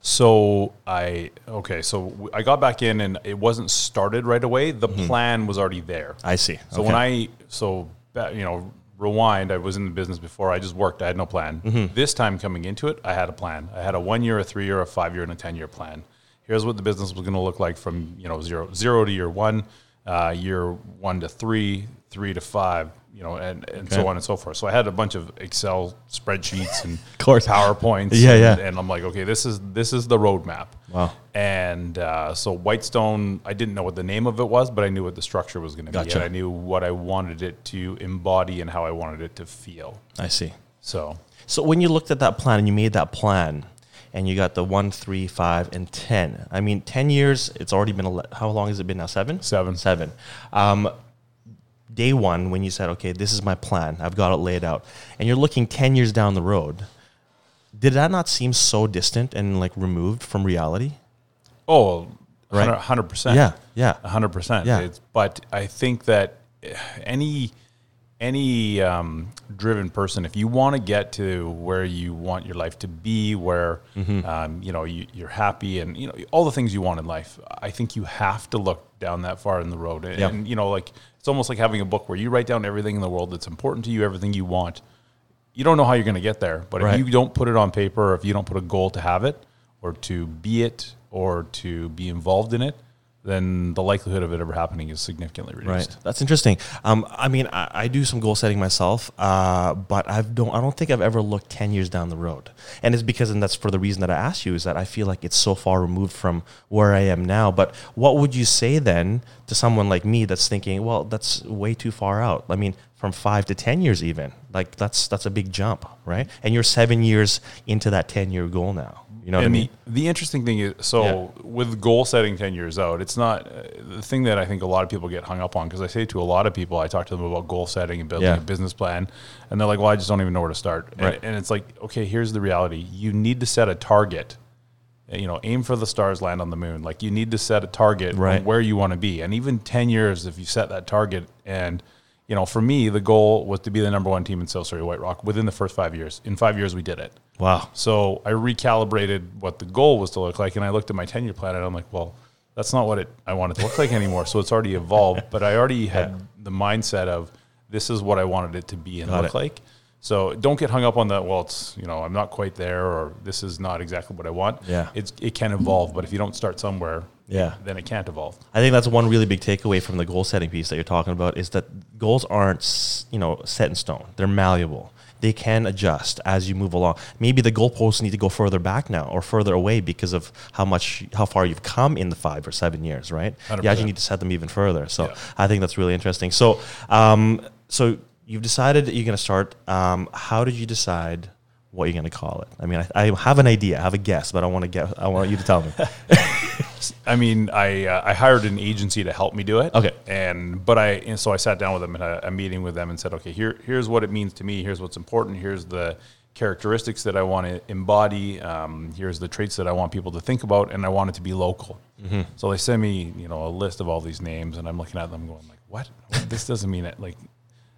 So I okay. So I got back in, and it wasn't started right away. The plan was already there. I see. So when I so you know rewind, I was in the business before. I just worked. I had no plan. Mm-hmm. This time coming into it, I had a plan. I had a one year, a three year, a five year, and a ten year plan. Here's what the business was going to look like from you know zero zero to year one, uh, year one to three, three to five, you know, and, and so on and so forth. So I had a bunch of Excel spreadsheets and *laughs* course. PowerPoints. Yeah, and, yeah. And I'm like, okay, this is this is the roadmap. Wow. And uh, so Whitestone, I didn't know what the name of it was, but I knew what the structure was going to be, and I knew what I wanted it to embody and how I wanted it to feel. I see. So So when you looked at that plan and you made that plan, and you got the one, three, five, and ten. I mean, ten years. It's already been. ele- How long has it been now? Seven. Seven. Seven. Um, day one, when you said, "Okay, this is my plan. I've got it laid out," and you're looking ten years down the road, did that not seem so distant and like removed from reality? Oh, Right. hundred percent. Yeah, yeah. hundred percent. Yeah. But I think that any any um, driven person, if you want to get to where you want your life to be, where Mm-hmm. um, you know you, you're happy and you know all the things you want in life, I think you have to look down that far in the road. And, Yep. and, you know, like it's almost like having a book where you write down everything in the world that's important to you, everything you want. You don't know how you're going to get there, but Right. if you don't put it on paper, or if you don't put a goal to have it, or to be it, or to be involved in it, then the likelihood of it ever happening is significantly reduced. Right. That's interesting. Um, I mean, I, I do some goal setting myself, uh, but I don't. I don't think I've ever looked ten years down the road, and it's because, and that's for the reason that I asked you, is that I feel like it's so far removed from where I am now. But what would you say then to someone like me that's thinking, well, that's way too far out? I mean, from five to ten years, even like that's that's a big jump, right? And you're seven years into that ten year goal now. You know what I and mean? the, the interesting thing is, so with goal setting 10 years out, it's not uh, the thing that I think a lot of people get hung up on. Because I say to a lot of people, I talk to them about goal setting and building Yeah. a business plan, and they're like, well, I just don't even know where to start. And, Right. and it's like, okay, here's the reality you need to set a target. Uh, You know, aim for the stars, land on the moon. Like you need to set a target Right. on where you want to be. And even 10 years, if you set that target, and, you know, for me, the goal was to be the number one team in South Surrey White Rock within the first five years. In five years, we did it. Wow. So I recalibrated what the goal was to look like, and I looked at my ten year plan, and I'm like, well, that's not what it I want it to look like anymore. So it's already *laughs* evolved, but I already had the mindset of this is what I wanted it to be and Got look it. like. So don't get hung up on that. Well, it's you know I'm not quite there, or this is not exactly what I want. Yeah. it's it can evolve, but if you don't start somewhere, Yeah. then it can't evolve. I think that's one really big takeaway from the goal setting piece that you're talking about is that goals aren't you know set in stone. They're malleable. They can adjust as you move along. Maybe the goalposts need to go further back now or further away because of how much how far you've come in the five or seven years, right? Yeah, you 100%. actually need to set them even further. So Yeah. I think that's really interesting. So um, so you've decided that you're going to start. Um, how did you decide? What you're going to call it? I mean, I, I have an idea, I have a guess, but I want to get. I want you to tell me. *laughs* I mean, I uh, I hired an agency to help me do it. Okay. And but I and so I sat down with them and had a meeting with them and said, okay, here here's what it means to me. Here's what's important. Here's the characteristics that I want to embody. Um, here's the traits that I want people to think about, and I want it to be local. Mm-hmm. So they send me, you know, a list of all these names, and I'm looking at them going like, what? this doesn't mean it. Like,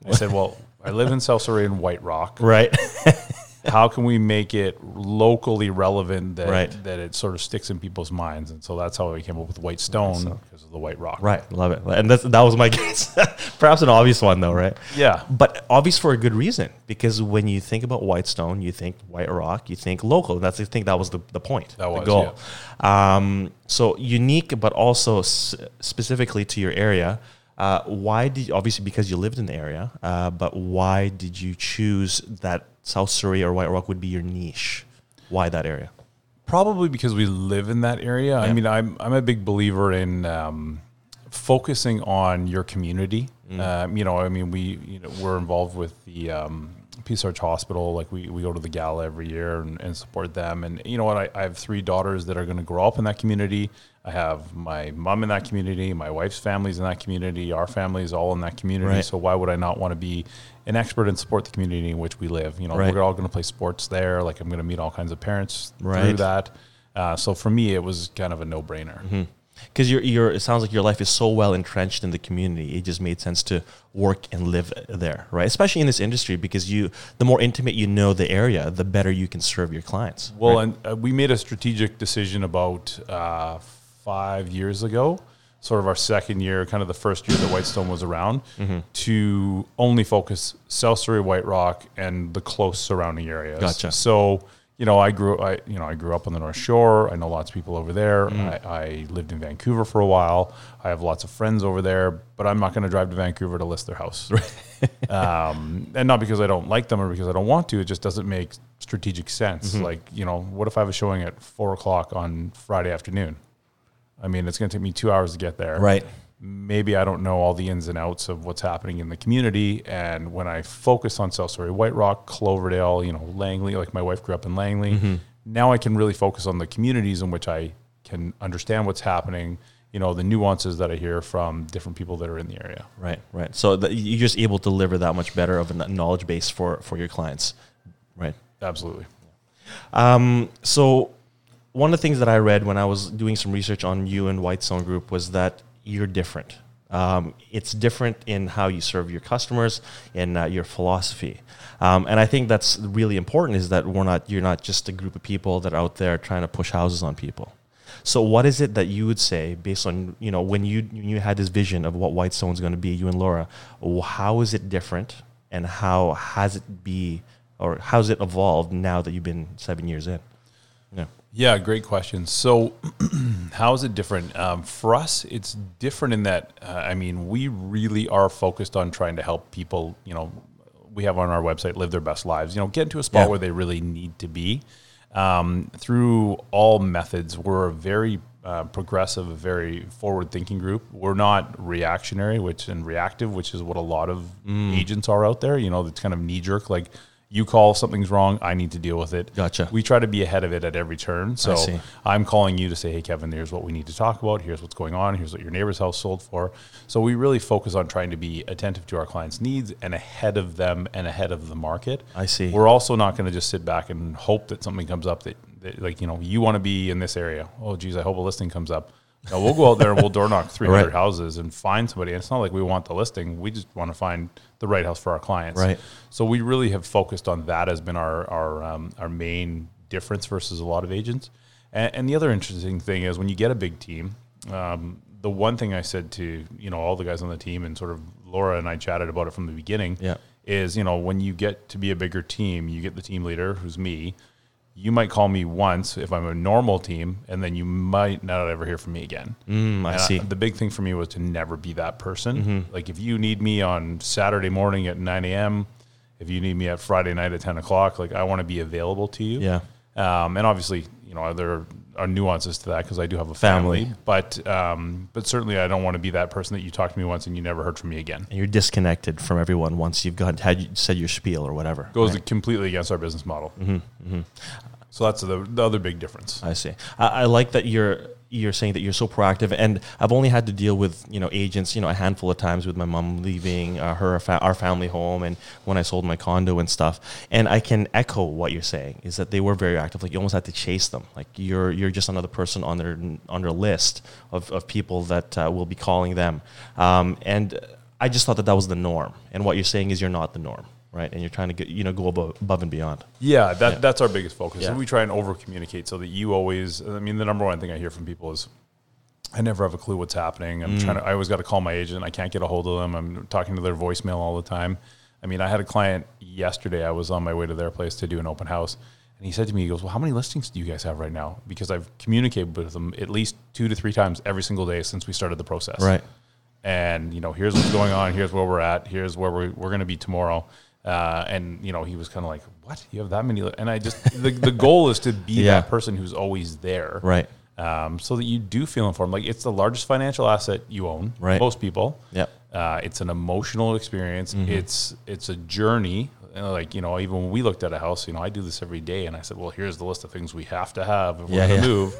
I said, well, I live in South Surrey in White Rock right. *laughs* how can we make it locally relevant that Right. that it sort of sticks in people's minds? And so that's how we came up with White Stone because of the White Rock. Right, love it, and that's, that was my *laughs* guess. Perhaps an obvious one, though, right? Yeah. but obvious for a good reason. Because when you think about White Stone, you think White Rock, you think local. That's I think that was the, the point, That the was, goal. Um, so unique, but also s- specifically to your area. Uh, why did obviously because you lived in the area, uh, but why did you choose that South Surrey or White Rock would be your niche? Why that area? Probably because we live in that area. I mean, I'm I'm a big believer in um, focusing on your community. Um, you know, I mean, we you know we're involved with the um, Peace Arch Hospital. Like we, we go to the gala every year and, and support them. And you know what? I, I have three daughters that are going to grow up in that community. I have my mom in that community. My wife's family's in that community. Our family is all in that community. Right. So why would I not want to be an expert and support the community in which we live? You know, Right. we're all going to play sports there. Like I'm going to meet all kinds of parents through that. Uh, so for me, it was kind of a no brainer. Because your your it sounds like your life is so well entrenched in the community. It just made sense to work and live there, right? Especially in this industry, because you the more intimate you know the area, the better you can serve your clients. Well, right? and uh, we made a strategic decision about uh, five years ago, sort of our second year, kind of the first year that Whitestone was around, Mm-hmm. to only focus South Surrey, White Rock, and the close surrounding areas. Gotcha. So, you know, I grew, I you know, I grew up on the North Shore. I know lots of people over there. Mm. I, I lived in Vancouver for a while. I have lots of friends over there, but I'm not going to drive to Vancouver to list their house. *laughs* um, and not because I don't like them or because I don't want to. It just doesn't make strategic sense. Mm-hmm. Like, you know, what if I have a showing at four o'clock on Friday afternoon? I mean, it's going to take me two hours to get there. right, Maybe I don't know all the ins and outs of what's happening in the community. And when I focus on South Surrey, White Rock, Cloverdale, you know, Langley, like my wife grew up in Langley, Mm-hmm. now I can really focus on the communities in which I can understand what's happening, you know, the nuances that I hear from different people that are in the area. right, right. So you're just able to deliver that much better of a knowledge base for for your clients, right? Absolutely. Um, so one of the things that I read when I was doing some research on you and Whitestone Group was that you're different. Um, it's different in how you serve your customers and uh, your philosophy. Um, and I think that's really important is that we're not, you're not just a group of people that are out there trying to push houses on people. So what is it that you would say based on, you know, when you, you had this vision of what White Whitestone's going to be, you and Laura, how is it different and how has it be, or how's it evolved now that you've been seven years in? Yeah. Great question. So, *clears throat* how is it different? Um, for us, it's different in that, uh, I mean, we really are focused on trying to help people, you know, we have on our website, live their best lives, you know, get into a spot Yeah. where they really need to be. Um, through all methods, we're a very uh, progressive, a very forward thinking group. We're not reactionary, which and reactive, which is what a lot of agents are out there. You know, it's kind of knee jerk, like You call something's wrong, I need to deal with it. Gotcha. We try to be ahead of it at every turn. So. I'm calling you to say, hey, Kevin, here's what we need to talk about. Here's what's going on. Here's what your neighbor's house sold for. So we really focus on trying to be attentive to our clients' needs and ahead of them and ahead of the market. I see. We're also not going to just sit back and hope that something comes up that, that like, you know, you want to be in this area. Oh, geez, I hope a listing comes up. No, we'll go out there and we'll door knock *laughs* 300 Right. houses and find somebody. And it's not like we want the listing. We just want to find the right house for our clients. Right. So we really have focused on that as been our our um, our main difference versus a lot of agents. And, and the other interesting thing is when you get a big team, um, the one thing I said to you know all the guys on the team and sort of Laura and I chatted about it from the beginning. Yeah. Is you know when you get to be a bigger team, you get the team leader who's me. You might call me once if I'm a normal team, and then you might not ever hear from me again. Mm, I see. Mm-hmm. the big thing for me was to never be that person. Like if you need me on Saturday morning at 9 a.m., if you need me at Friday night at 10 o'clock, like I want to be available to you. Yeah. Um, and obviously, you know, there are nuances to that because I do have a family. Family. But um, but certainly, I don't want to be that person that you talked to me once and you never heard from me again. And you're disconnected from everyone once you've got had said your spiel or whatever. Goes right? completely against our business model. Mm-hmm, So that's the, the other big difference. I see. I, I like that you're you're saying that you're so proactive, and I've only had to deal with you know agents, you know, a handful of times with my mom leaving uh, her fa- our family home, and when I sold my condo and stuff. And I can echo what you're saying is that they were very active. Like you almost had to chase them. Like you're you're just another person on their on their list of, of people that uh, will be calling them. Um, and I just thought that that was the norm. And what you're saying is you're not the norm, right? And you're trying to get you know go above, above and beyond. Yeah, that that's our biggest focus. Yeah. We try and over communicate so that you always. I mean, the number one thing I hear from people is, I never have a clue what's happening. I'm mm. trying to. I always got to call my agent. I can't get a hold of them. I'm talking to their voicemail all the time. I mean, I had a client yesterday. I was on my way to their place to do an open house, and he said to me, he goes, "Well, how many listings do you guys have right now?" Because I've communicated with them at least two to three times every single day since we started the process Right. and you know here's what's going on here's where we're at here's where we're, we're going to be tomorrow uh, and you know he was kind of like what you have that many li-" and i just the, the goal is to be Yeah. that person who's always there Right. um, so that you do feel informed like it's the largest financial asset you own Right. Mm-hmm. most people Yep. uh, it's an emotional experience it's it's a journey Uh, like you know even when we looked at a house you know i do this every day and i said well here's the list of things we have to have if we're Yeah, going to yeah. move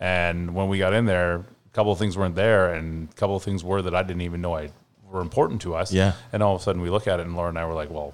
and when we got in there a couple of things weren't there and a couple of things were that i didn't even know i were important to us Yeah. and all of a sudden we look at it and laura and i were like well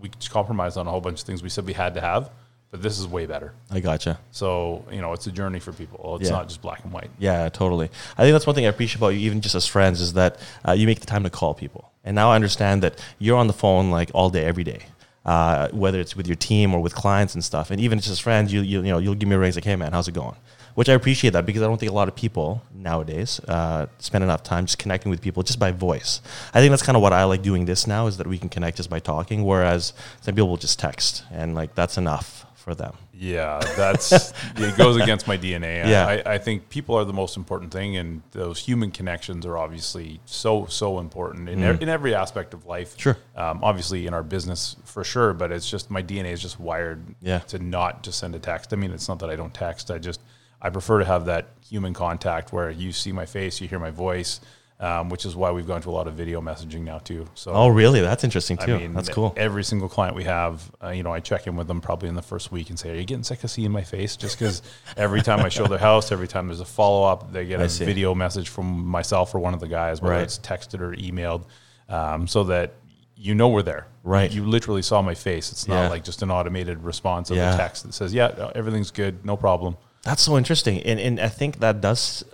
we compromised on a whole bunch of things we said we had to have but this is way better I gotcha. so you know it's a journey for people it's Yeah. not just black and white Yeah, totally. I think that's one thing I appreciate about you, even just as friends, is that uh, you make the time to call people. And now I understand that you're on the phone like all day, every day, uh, whether it's with your team or with clients and stuff. And even just as friends, you you, you know you'll give me a ring, like, hey man, how's it going? Which I appreciate that because I don't think a lot of people nowadays uh, spend enough time just connecting with people just by voice. I think that's kind of what I like doing this now is that we can connect just by talking, whereas some people will just text and like that's enough for them. Yeah, that's *laughs* it goes against my DNA. Yeah. I, I think people are the most important thing, and those human connections are obviously so so important in, e- in every aspect of life. Mm. Sure. Um, obviously, in our business for sure, but it's just my DNA is just wired Yeah. to not just send a text. I mean, it's not that I don't text. I just I prefer to have that human contact where you see my face, you hear my voice, um, which is why we've gone to a lot of video messaging now too. So Oh, really? That's interesting I too. mean, that's cool. Every single client we have, uh, you know, I check in with them probably in the first week and say, "Are you getting sick of seeing my face?" Just because every time I show their house, every time there's a follow up, they get a video message from myself or one of the guys, whether Right. it's texted or emailed, um, so that you know we're there. Right. You literally saw my face. It's not Yeah. like just an automated response of Yeah. a text that says, "Yeah, everything's good, no problem." That's so interesting, and and I think that does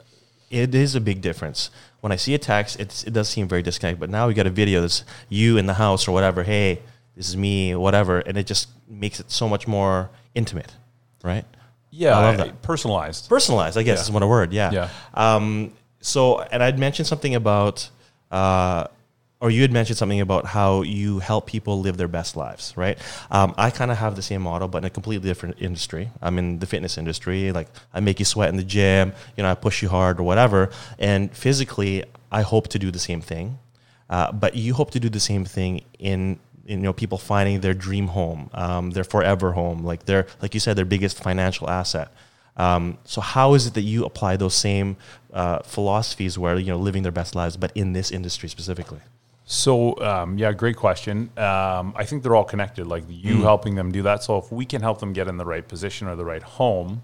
it is a big difference. When I see a text, it's, it does seem very disconnected. But now we got a video that's you in the house or whatever. Hey, this is me, whatever, and it just makes it so much more intimate, right? Yeah, I love that. Personalized. Personalized, I guess Yeah. is what a word. Yeah. Yeah. Um, so, and I'd mentioned something about, uh, or you had mentioned something about how you help people live their best lives, right? Um, I kind of have the same model, but in a completely different industry. I'm in the fitness industry. Like I make you sweat in the gym, you know, I push you hard or whatever. And physically, I hope to do the same thing. Uh, but you hope to do the same thing in, you know people finding their dream home, um, their forever home, like their like you said, their biggest financial asset. Um, so how is it that you apply those same uh, philosophies where you know living their best lives, but in this industry specifically? So um, yeah, great question. Um, I think they're all connected. Like you helping them do that. So if we can help them get in the right position or the right home,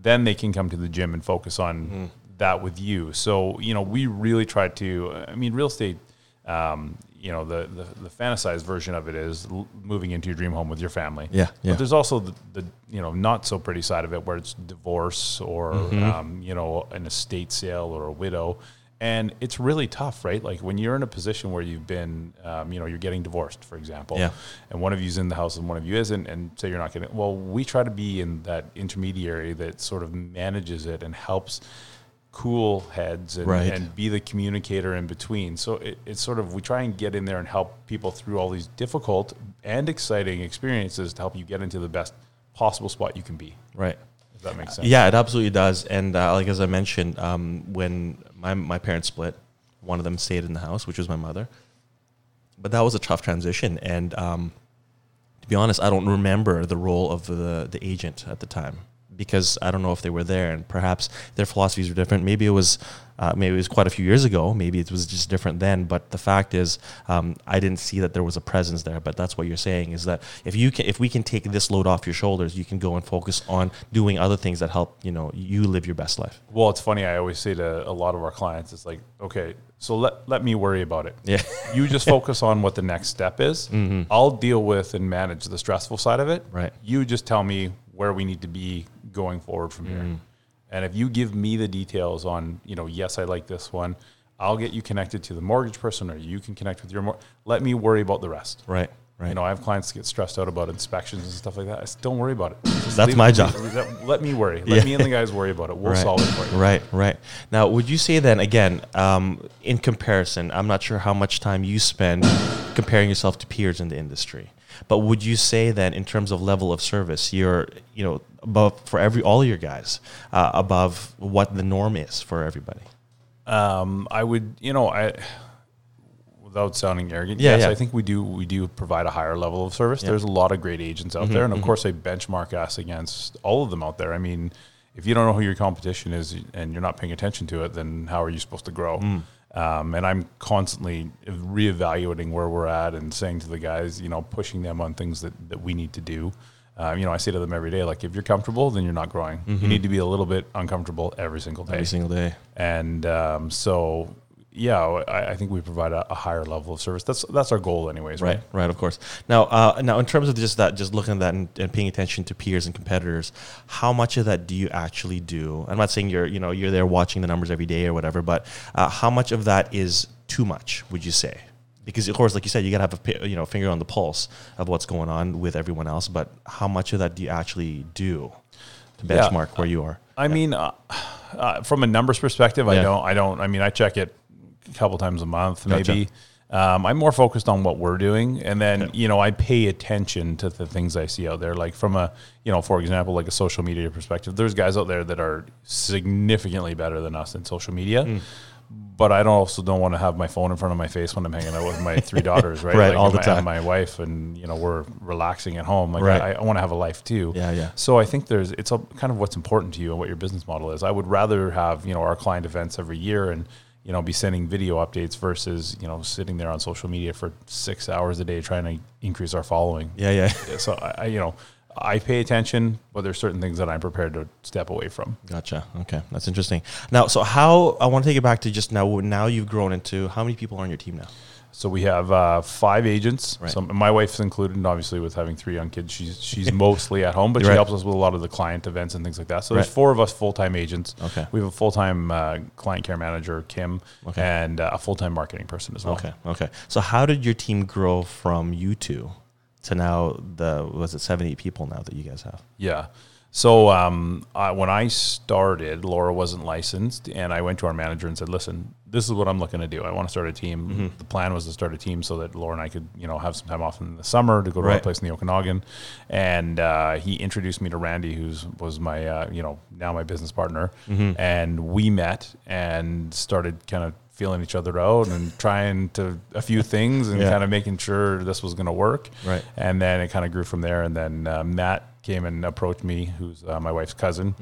then they can come to the gym and focus on that with you. So you know, we really try to. I mean, real estate. Um, you know, the, the the fantasized version of it is l- moving into your dream home with your family. Yeah, yeah. But there's also the, the you know not so pretty side of it where it's divorce or Mm-hmm. um, you know an estate sale or a widow, and it's really tough, right? Like when you're in a position where you've been, um, you know, you're getting divorced, for example, Yeah. and one of you's in the house and one of you isn't, and say you're not getting. Well, we try to be in that intermediary that sort of manages it and helps cool heads and, Right. and be the communicator in between. So it, it's sort of we try and get in there and help people through all these difficult and exciting experiences to help you get into the best possible spot you can be. Right. If that makes sense. Yeah, it absolutely does. And uh, like as I mentioned, um, when my my parents split, one of them stayed in the house, which was my mother. But that was a tough transition, and um, to be honest, I don't remember the role of the the agent at the time because I don't know if they were there, and perhaps their philosophies were different. Maybe it was. Uh, maybe it was quite a few years ago. Maybe it was just different then. But the fact is, um, I didn't see that there was a presence there. But that's what you're saying is that if you can, if we can take this load off your shoulders, you can go and focus on doing other things that help you know you live your best life. Well, it's funny. I always say to a lot of our clients, it's like, okay, so let, let me worry about it. Yeah. you just *laughs* focus on what the next step is. I'll deal with and manage the stressful side of it. Right. You just tell me where we need to be going forward from here. And if you give me the details on, you know, yes, I like this one, I'll get you connected to the mortgage person or you can connect with your mor- let me worry about the rest. Right. Right. You know, I have clients get stressed out about inspections and stuff like that. I said, don't worry about it. Just That's my job. Let, me worry. Let me and the guys worry about it. We'll right. solve it for you. Right, right. Now, would you say then again, um, in comparison, I'm not sure how much time you spend comparing yourself to peers in the industry, but would you say then, in terms of level of service, you're you know above for every all your guys uh, above what the norm is for everybody? Um, I would, you know, I without sounding arrogant, Yeah, yes, yeah. I think we do we do provide a higher level of service. There's a lot of great agents out there, and of course, I benchmark us against all of them out there. I mean, if you don't know who your competition is and you're not paying attention to it, then how are you supposed to grow? Um, and I'm constantly reevaluating where we're at and saying to the guys, you know, pushing them on things that, that we need to do. Uh, you know, I say to them every day, like, if you're comfortable, then you're not growing. You need to be a little bit uncomfortable every single day. Every single day. And um, so, yeah, I, I think we provide a, a higher level of service. That's that's our goal, anyways. Right, right, of course. Now, uh, now, in terms of just that, just looking at that and, and paying attention to peers and competitors, how much of that do you actually do? I'm not saying you're, you know, you're there watching the numbers every day or whatever, but uh, how much of that is too much? Would you say? Because of course, like you said, you got to have a you know finger on the pulse of what's going on with everyone else. But how much of that do you actually do to Yeah. benchmark where you are? I mean, uh, uh, from a numbers perspective, I don't. I don't. I mean, I check it a couple times a month, Gotcha. maybe. Um, I'm more focused on what we're doing, and then you know I pay attention to the things I see out there. Like from a you know, for example, like a social media perspective, there's guys out there that are significantly better than us in social media. Hmm. But I don't also don't want to have my phone in front of my face when I'm hanging out with my three *laughs* daughters, right? Right, like all the my, time. my wife, and you know we're relaxing at home. Like Right. I, I want to have a life too. Yeah, yeah. So I think there's it's a, kind of what's important to you and what your business model is. I would rather have you know our client events every year and you know be sending video updates versus you know sitting there on social media for six hours a day trying to increase our following. Yeah, yeah. *laughs* So I, I you know I pay attention, but there's certain things that I'm prepared to step away from. Gotcha. Okay, that's interesting. Now, so how I want to take it back to just now. Now you've grown into how many people are on your team now? So we have uh, five agents. Right. So my wife's included, and obviously with having three young kids, she's she's *laughs* mostly at home, but she Right. helps us with a lot of the client events and things like that. So there's four of us full time agents. Okay. We have a full time uh, client care manager, Kim, Okay. and uh, a full time marketing person as well. Okay, okay. So how did your team grow from you two to now the was it seven eight people now that you guys have? Yeah. So um, I, when I started, Laura wasn't licensed, and I went to our manager and said, "Listen, this is what I'm looking to do. I want to start a team. Mm-hmm. The plan was to start a team so that Laura and I could, you know, have some time off in the summer to go to our Right. place in the Okanagan." And uh, he introduced me to Randy, who's was my, uh, you know, now my business partner, Mm-hmm. and we met and started kind of feeling each other out and trying to a few things and Yeah. kind of making sure this was going to work. Right. And then it kind of grew from there. And then uh, Matt came and approached me, who's uh, my wife's cousin,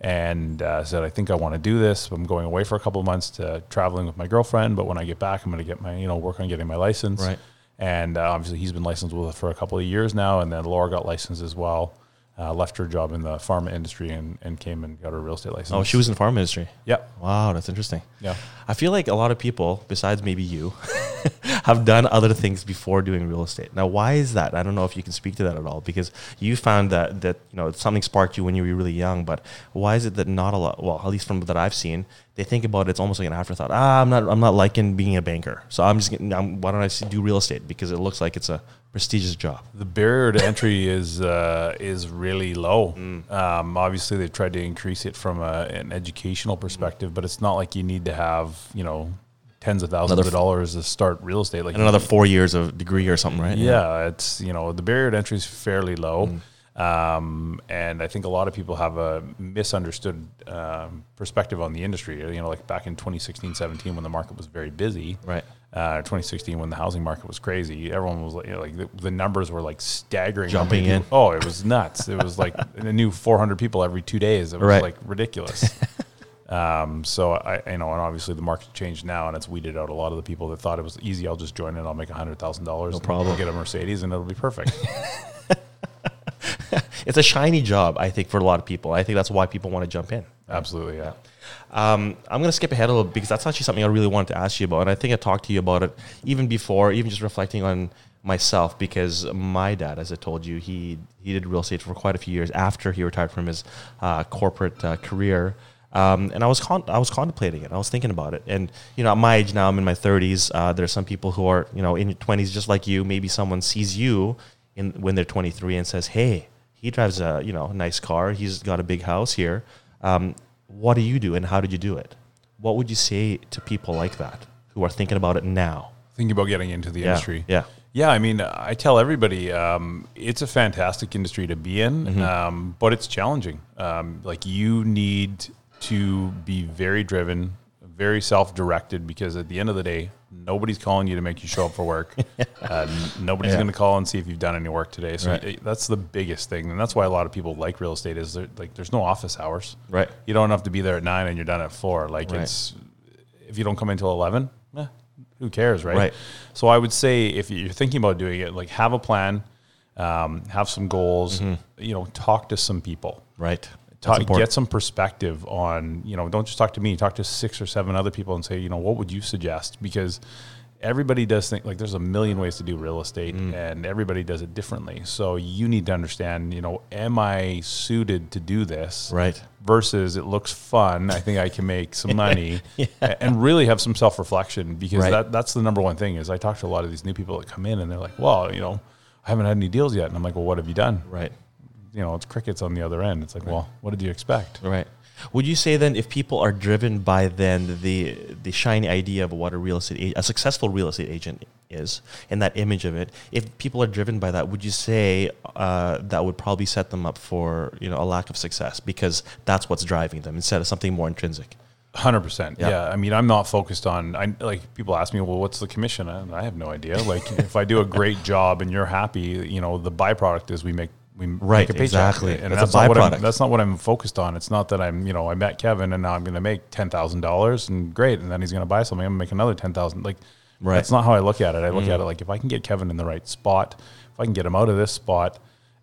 and uh, said, I think I want to do this. I'm going away for a couple of months to traveling with my girlfriend, but when I get back, I'm going to get my, you know, work on getting my license. Right. And uh, obviously, he's been licensed with us for a couple of years now, and then Laura got licensed as well. Uh, left her job in the pharma industry and, and came and got her real estate license. Oh, she was in the farm industry. Yeah. Wow, that's interesting. Yeah. I feel like a lot of people, besides maybe you, *laughs* have done other things before doing real estate. Now, why is that? I don't know if you can speak to that at all because you found that that you know something sparked you when you were really young. But why is it that not a lot? Well, at least from that I've seen, they think about it, it's almost like an afterthought. Ah, I'm not I'm not liking being a banker, so I'm just getting. I'm, why don't I do real estate because it looks like it's a prestigious job. The barrier to entry is uh, is really low. Um, obviously, they've tried to increase it from a, an educational perspective, but it's not like you need to have you know tens of thousands Another of dollars to start real estate. Like another four years of degree or something, right? yeah, it's you know the barrier to entry is fairly low, um, and I think a lot of people have a misunderstood um, perspective on the industry. You know, like back in 2016, 17, when the market was very busy, Right. Uh, 2016, when the housing market was crazy, everyone was like, you know, like the, the numbers were like staggering. Jumping in. Oh, it was nuts. it was like *laughs* a new 400 people every two days. It was Right. like ridiculous. *laughs* Um, so I, you know, and obviously the market's changed now, and it's weeded out a lot of the people that thought it was easy. I'll just join in. I'll make a hundred thousand dollars. No problem. Get a Mercedes, and it'll be perfect. *laughs* It's a shiny job, I think, for a lot of people. I think that's why people want to jump in. Absolutely, yeah. Um, I'm going to skip ahead a little bit because that's actually something I really wanted to ask you about. And I think I talked to you about it even before, even just reflecting on myself because my dad, as I told you, he, he did real estate for quite a few years after he retired from his uh, corporate uh, career. Um, and I was con- I was contemplating it. I was thinking about it. And you know, at my age now, I'm in my 30s. Uh, there are some people who are you know in your 20s, just like you. Maybe someone sees you in when they're 23 and says, "Hey, he drives a you know nice car. He's got a big house here. Um, what do you do, and how did you do it? What would you say to people like that who are thinking about it now? Thinking about getting into the Yeah, industry. yeah. Yeah, I mean, I tell everybody um, it's a fantastic industry to be in, Mm-hmm. um, but it's challenging. Um, like you need to be very driven, very self-directed, because at the end of the day, nobody's calling you to make you show up for work. *laughs* uh, nobody's Yeah. going to call and see if you've done any work today. So Right. that's the biggest thing, and that's why a lot of people like real estate. Is there, like there's no office hours. Right. You don't have to be there at nine and you're done at four. Like Right. it's if you don't come in until eleven, eh, who cares, right? Right. So I would say if you're thinking about doing it, like have a plan, um, have some goals. You know, talk to some people. Right. Talk, get some perspective on. You know, don't just talk to me. Talk to six or seven other people and say, you know, what would you suggest? Because everybody does think like there's a million ways to do real estate Mm. and everybody does it differently so you need to understand you know am i suited to do this Right. versus it looks fun. I think I can make some *laughs* money a- and really have some self reflection because Right. that, that's the number one thing is I talk to a lot of these new people that come in and they're like, well, you know, I haven't had any deals yet. And I'm like, well, what have you done? Right. You know, it's crickets on the other end. It's like, well, what did you expect? Right. Would you say then if people are driven by then the the shiny idea of what a real estate a, a successful real estate agent is and that image of it, if people are driven by that, would you say uh, that would probably set them up for you know a lack of success because that's what's driving them instead of something more intrinsic? Hundred percent. Yeah. Yeah. I mean, I'm not focused on. I like people ask me, well, what's the commission? I, I have no idea. Like, *laughs* if I do a great job and you're happy, you know, the byproduct is we make we Right, make a paycheck. exactly. And That's that's, a not what I'm, byproduct. that's not what I'm focused on. It's not that I'm, you know, I met Kevin and now I'm going to make ten thousand dollars and great, and then he's going to buy something. I'm going to make another ten thousand. Like, Right. that's not how I look at it. I look at mm. it like if I can get Kevin in the right spot, if I can get him out of this spot,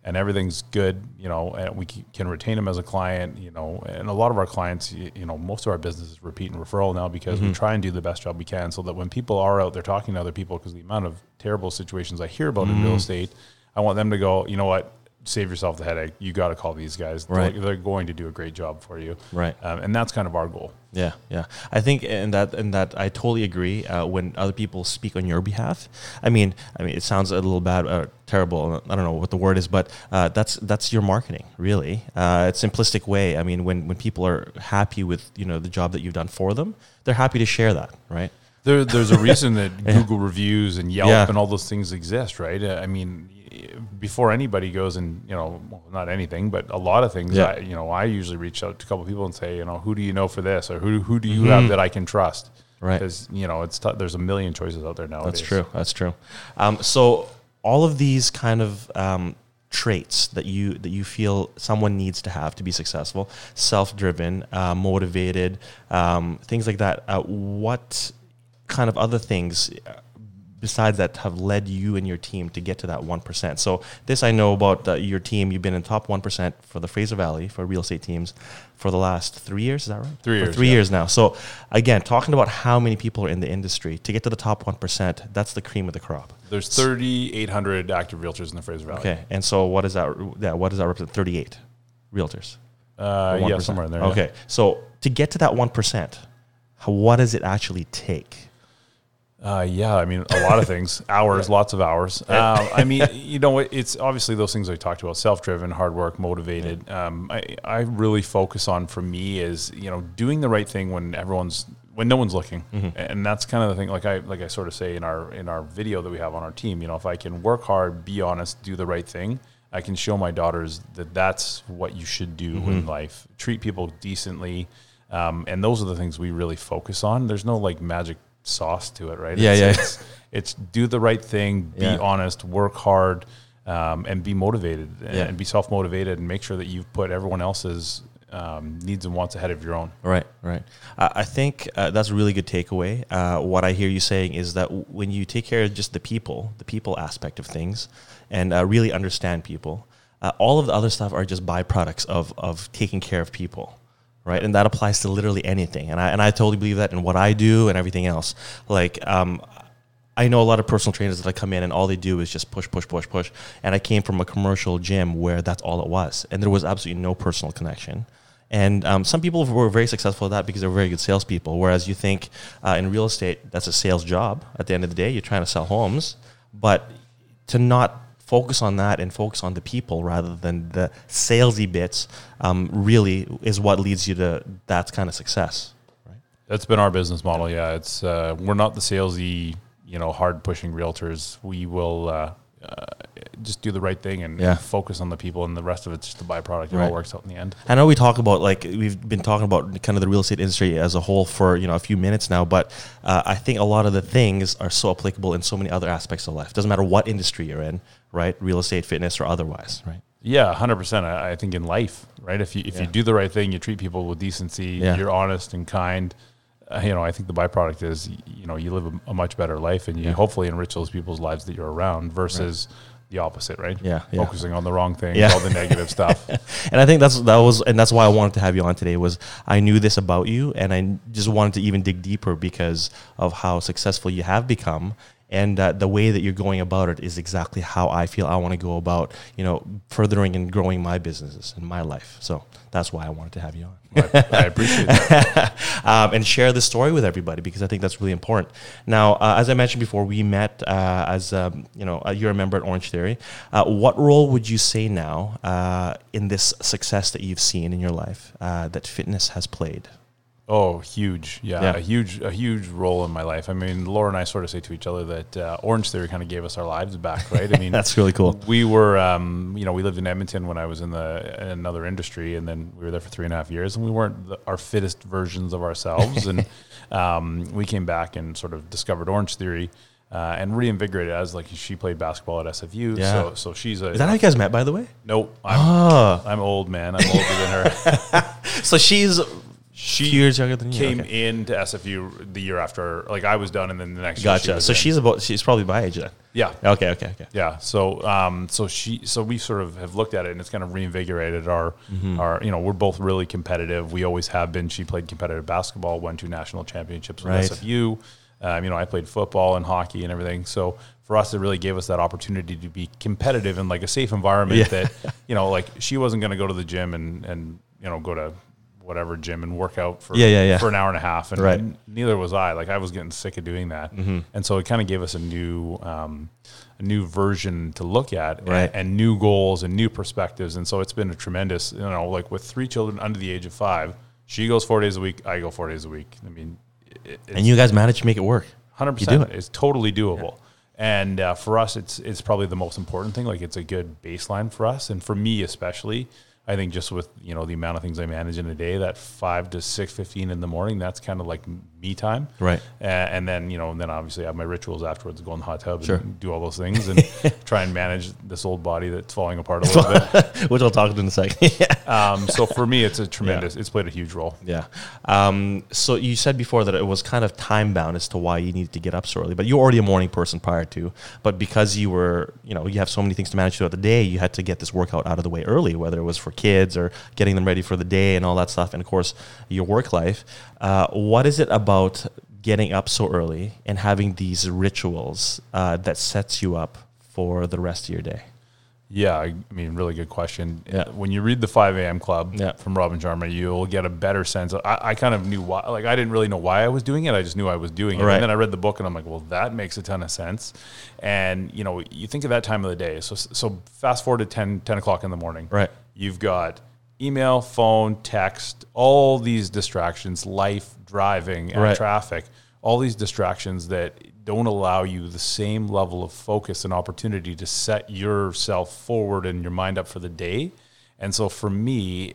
and everything's good, you know, and we can retain him as a client, you know, and a lot of our clients, you, you know, most of our business is repeat and referral now because we mm-hmm. try and do the best job we can so that when people are out there talking to other people, because the amount of terrible situations I hear about in real mm. estate, I want them to go, you know what, save yourself the headache. You got to call these guys. They're- They're, going to do a great job for you. Right. Um, and that's kind of our goal. Yeah, yeah. I think and that and that I totally agree. Uh, when other people speak on your behalf, I mean, I mean, it sounds a little bad, uh, terrible. I don't know what the word is, but uh, that's that's your marketing, really. Uh, it's a simplistic way. I mean, when when people are happy with you know the job that you've done for them, they're happy to share that, right? There, there's a reason that *laughs* Google reviews and Yelp Yeah. and all those things exist, right? Uh, I mean, before anybody goes and you know, well, not anything, but a lot of things. Yeah. I, you know, I usually reach out to a couple people and say, you know, who do you know for this, or who who do you have that I can trust? Mm-hmm. Right. Because you know, it's t- there's a million choices out there now That's true. That's true. Um, so all of these kind of um, traits that you that you feel someone needs to have to be successful? Self-driven, uh, motivated, um, things like that. Uh, what kind of other things uh, besides that have led you and your team to get to that 1%. So this I know about uh, your team. You've been in top 1% for the Fraser Valley for real estate teams for the last three years. Is that right? Three For years, three yeah. years now. So again, talking about how many people are in the industry to get to the top 1%, that's the cream of the crop. There's 3,800 active realtors in the Fraser Valley. Okay. And so what is that? Yeah. What does that represent? 38 realtors. Uh, yeah, somewhere in there. yeah. Okay. So to get to that 1%, what does it actually take? Uh, yeah, I mean, a lot of things, *laughs* hours, lots of hours. Um, I mean, *laughs* you know, it's obviously those things I talked about: self-driven, hard work, motivated. Um, I, I really focus on for me is you know doing the right thing when everyone's when no one's looking, and that's kind of the thing. Like I like I sort of say in our in our video that we have on our team. You know, if I can work hard, be honest, do the right thing, I can show my daughters that that's what you should do in life. Treat people decently. Um, and those are the things we really focus on. There's no like magic sauce to it, right? Yeah, it's, yeah. It's, it's do the right thing, be Yeah. honest, work hard, um, and be motivated, and, Yeah. and be self motivated, and make sure that you've put everyone else's um, needs and wants ahead of your own. Right, right. Uh, I think uh, that's a really good takeaway. Uh, what I hear you saying is that w- when you take care of just the people, the people aspect of things, and uh, really understand people, uh, all of the other stuff are just byproducts of of taking care of people, right? And that applies to literally anything. And I and I totally believe that in what I do and everything else. Like. Um, I know a lot of personal trainers that I come in and all they do is just push, push, push, push. And I came from a commercial gym where that's all it was, and there was absolutely no personal connection. And um, some people were very successful at that because they're very good salespeople. Whereas you think uh, in real estate, that's a sales job. At the end of the day, you're trying to sell homes, but to not focus on that and focus on the people rather than the salesy bits um, really is what leads you to that kind of success. Right? That's been our business model. Yeah, it's uh, we're not the salesy, you know, hard pushing realtors. We will uh, uh, just do the right thing and, Yeah. and focus on the people, and the rest of it's just a byproduct. It Right. all works out in the end. I know we talk about like we've been talking about kind of the real estate industry as a whole for you know a few minutes now, but uh, I think a lot of the things are so applicable in so many other aspects of life. Doesn't matter what industry you're in, right? Real estate, fitness, or otherwise, right? Yeah, hundred percent. I, think in life, right? If you if you do the right thing, you treat people with decency, Yeah. you're honest and kind. Uh, you know, I think the byproduct is you know you live a, a much better life, and you Yeah. hopefully enrich those people's lives that you're around versus the opposite, right? Yeah, yeah. focusing on the wrong things, Yeah. all the negative *laughs* stuff. And I think that's that was and that's why I wanted to have you on today was I knew this about you and I just wanted to even dig deeper because of how successful you have become and uh, the way that you're going about it is exactly how I feel I want to go about you know furthering and growing my businesses and my life. So that's why I wanted to have you on. I, I appreciate that. *laughs* um, and share the story with everybody because I think that's really important. Now, uh, as I mentioned before, we met uh, as um, you know uh, you're a member at Orange Theory. Uh, what role would you say now uh, in this success that you've seen in your life uh, that fitness has played? Oh, huge! Yeah, Yeah. a huge, a huge role in my life. I mean, Laura and I sort of say to each other that uh, Orange Theory kind of gave us our lives back, *laughs* right? I mean, That's really cool. We were, um, you know, we lived in Edmonton when I was in the in another industry, and then we were there for three and a half years, and we weren't the, our fittest versions of ourselves, and *laughs* um, we came back and sort of discovered Orange Theory. Uh, and reinvigorated as like she played basketball at SFU, Yeah. so so she's a Is that how you guys met, by the way? nope. I'm, Oh, I'm old man. I'm older than her. *laughs* so she's She years younger than you. came Okay. into SFU the year after, like I was done, and then the next year. she Gotcha. So in. she's about she's probably my age then. yeah, Okay, okay, okay. yeah. So, um, so she, so we sort of have looked at it, and it's kind of reinvigorated our, Mm-hmm. our, you know, we're both really competitive. We always have been. She played competitive basketball, won two national championships with Right. SFU. Um, you know, I played football and hockey and everything. So for us, it really gave us that opportunity to be competitive in like a safe environment. Yeah. That *laughs* you know, like she wasn't going to go to the gym and and you know go to whatever gym and work out for Yeah, yeah, yeah. for an hour and a half, and Right. Mm-hmm. neither was I. Like I was getting sick of doing that, and so it kind of gave us a new, um, a new version to look at, and- Right. and, new goals and new perspectives. And so it's been a tremendous, you know, like with three children under the age of five, she goes four days a week, I go four days a week. I mean, it, And you guys managed to make it work. hundred percent, it. it's totally doable. And uh, for us, it's it's probably the most important thing. Like it's a good baseline for us, and for me especially. I think just with you know the amount of things I manage in a day, that five to six fifteen in the morning, that's kind of like me time, Right. Uh, and then you know, and then obviously I have my rituals afterwards, go in the hot tub Sure. and do all those things, and *laughs* try and manage this old body that's falling apart a little bit. *laughs* Which I'll talk to in a second. *laughs* yeah. Um, so for me, it's a tremendous. It's played a huge role. Yeah. Um, so you said before that it was kind of time bound as to why you needed to get up so early, but you're already a morning person prior to. But because you were, you know, you have so many things to manage throughout the day, you had to get this workout out of the way early, whether it was for kids or getting them ready for the day and all that stuff. And of course, your work life. Uh, what is it about getting up so early and having these rituals uh, that sets you up for the rest of your day? Yeah, I mean, really good question. Yeah. When you read the 5 a.m. Club Yeah. from Robin Sharma, you'll get a better sense. Of, I, I kind of knew why, like, I didn't really know why I was doing it. I just knew I was doing it. Right. And then I read the book and I'm like, well, that makes a ton of sense. And, you know, you think of that time of the day. So, so fast forward to 10, 10 o'clock in the morning. Right. You've got email, phone, text, all these distractions, life, driving, and Right. traffic, all these distractions that don't allow you the same level of focus and opportunity to set yourself forward and your mind up for the day. And so for me,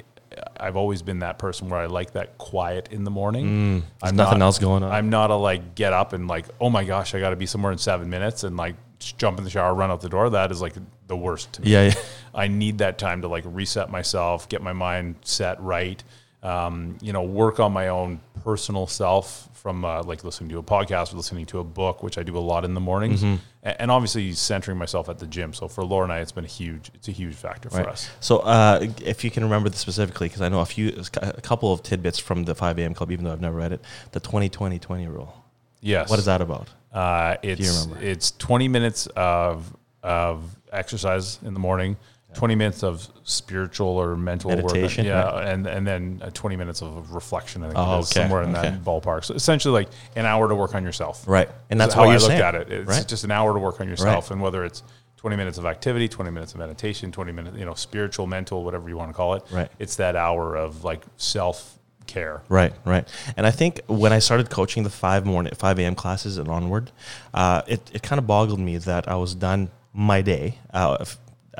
I've always been that person where I like that quiet in the morning. Mm, there's nothing else going on. I'm not a like get up and like, oh my gosh, I got to be somewhere in seven minutes and like just jump in the shower, run out the door. That is like the worst. to me. Yeah, yeah. I need that time to like reset myself, get my mind set right. Um, you know, work on my own personal self from uh, like listening to a podcast or listening to a book, which I do a lot in the mornings, Mm-hmm. And obviously centering myself at the gym. So for Laura and I, it's been a huge, it's a huge factor for us. So, uh, if you can remember this specifically, because I know a few, a couple of tidbits from the 5 a.m. Club, even though I've never read it, the 20 20 20 rule. Yes. What is that about? Uh, it's remember? it's 20 minutes of of exercise in the morning, 20 minutes of spiritual or mental Meditation, work, yeah, right. and and then uh, 20 minutes of reflection. I think Oh, okay, somewhere in okay. that ballpark. So essentially, like an hour to work on yourself. Right. And that's how I saying. at it. It's Right. just an hour to work on yourself, and whether it's 20 minutes of activity, 20 minutes of meditation, 20 minutes, you know, spiritual, mental, whatever you want to call it. Right. It's that hour of like self care. Right, right. And I think when I started coaching the five morning, five a.m. classes and onward, uh, it it kind of boggled me that I was done my day uh,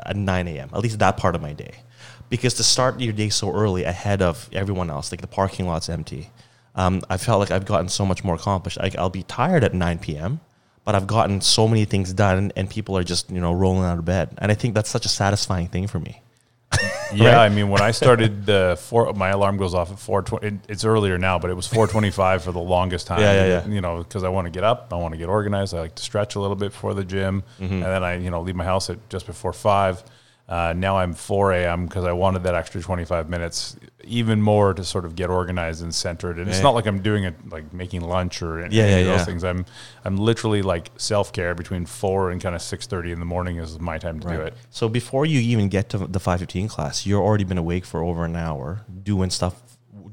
at nine a.m. At least that part of my day, because to start your day so early ahead of everyone else, like the parking lot's empty, um, I felt like I've gotten so much more accomplished. I, I'll be tired at nine p.m. But I've gotten so many things done, and people are just you know rolling out of bed, and I think that's such a satisfying thing for me. Yeah, Right? I mean, when I started the four, my alarm goes off at four twenty. It's earlier now, but it was four twenty-five for the longest time. Yeah, yeah, yeah. You know, because I want to get up, I want to get organized. I like to stretch a little bit before the gym, Mm-hmm. and then I, you know, leave my house at just before five. Uh, now I'm 4 a.m. because I wanted that extra 25 minutes, even more to sort of get organized and centered. And it's not like I'm doing it like making lunch or any, Yeah, yeah, of those yeah. things. I'm I'm literally like self care between four and kind of 6:30 in the morning is my time to do it. So before you even get to the 515 class, you're already been awake for over an hour doing stuff,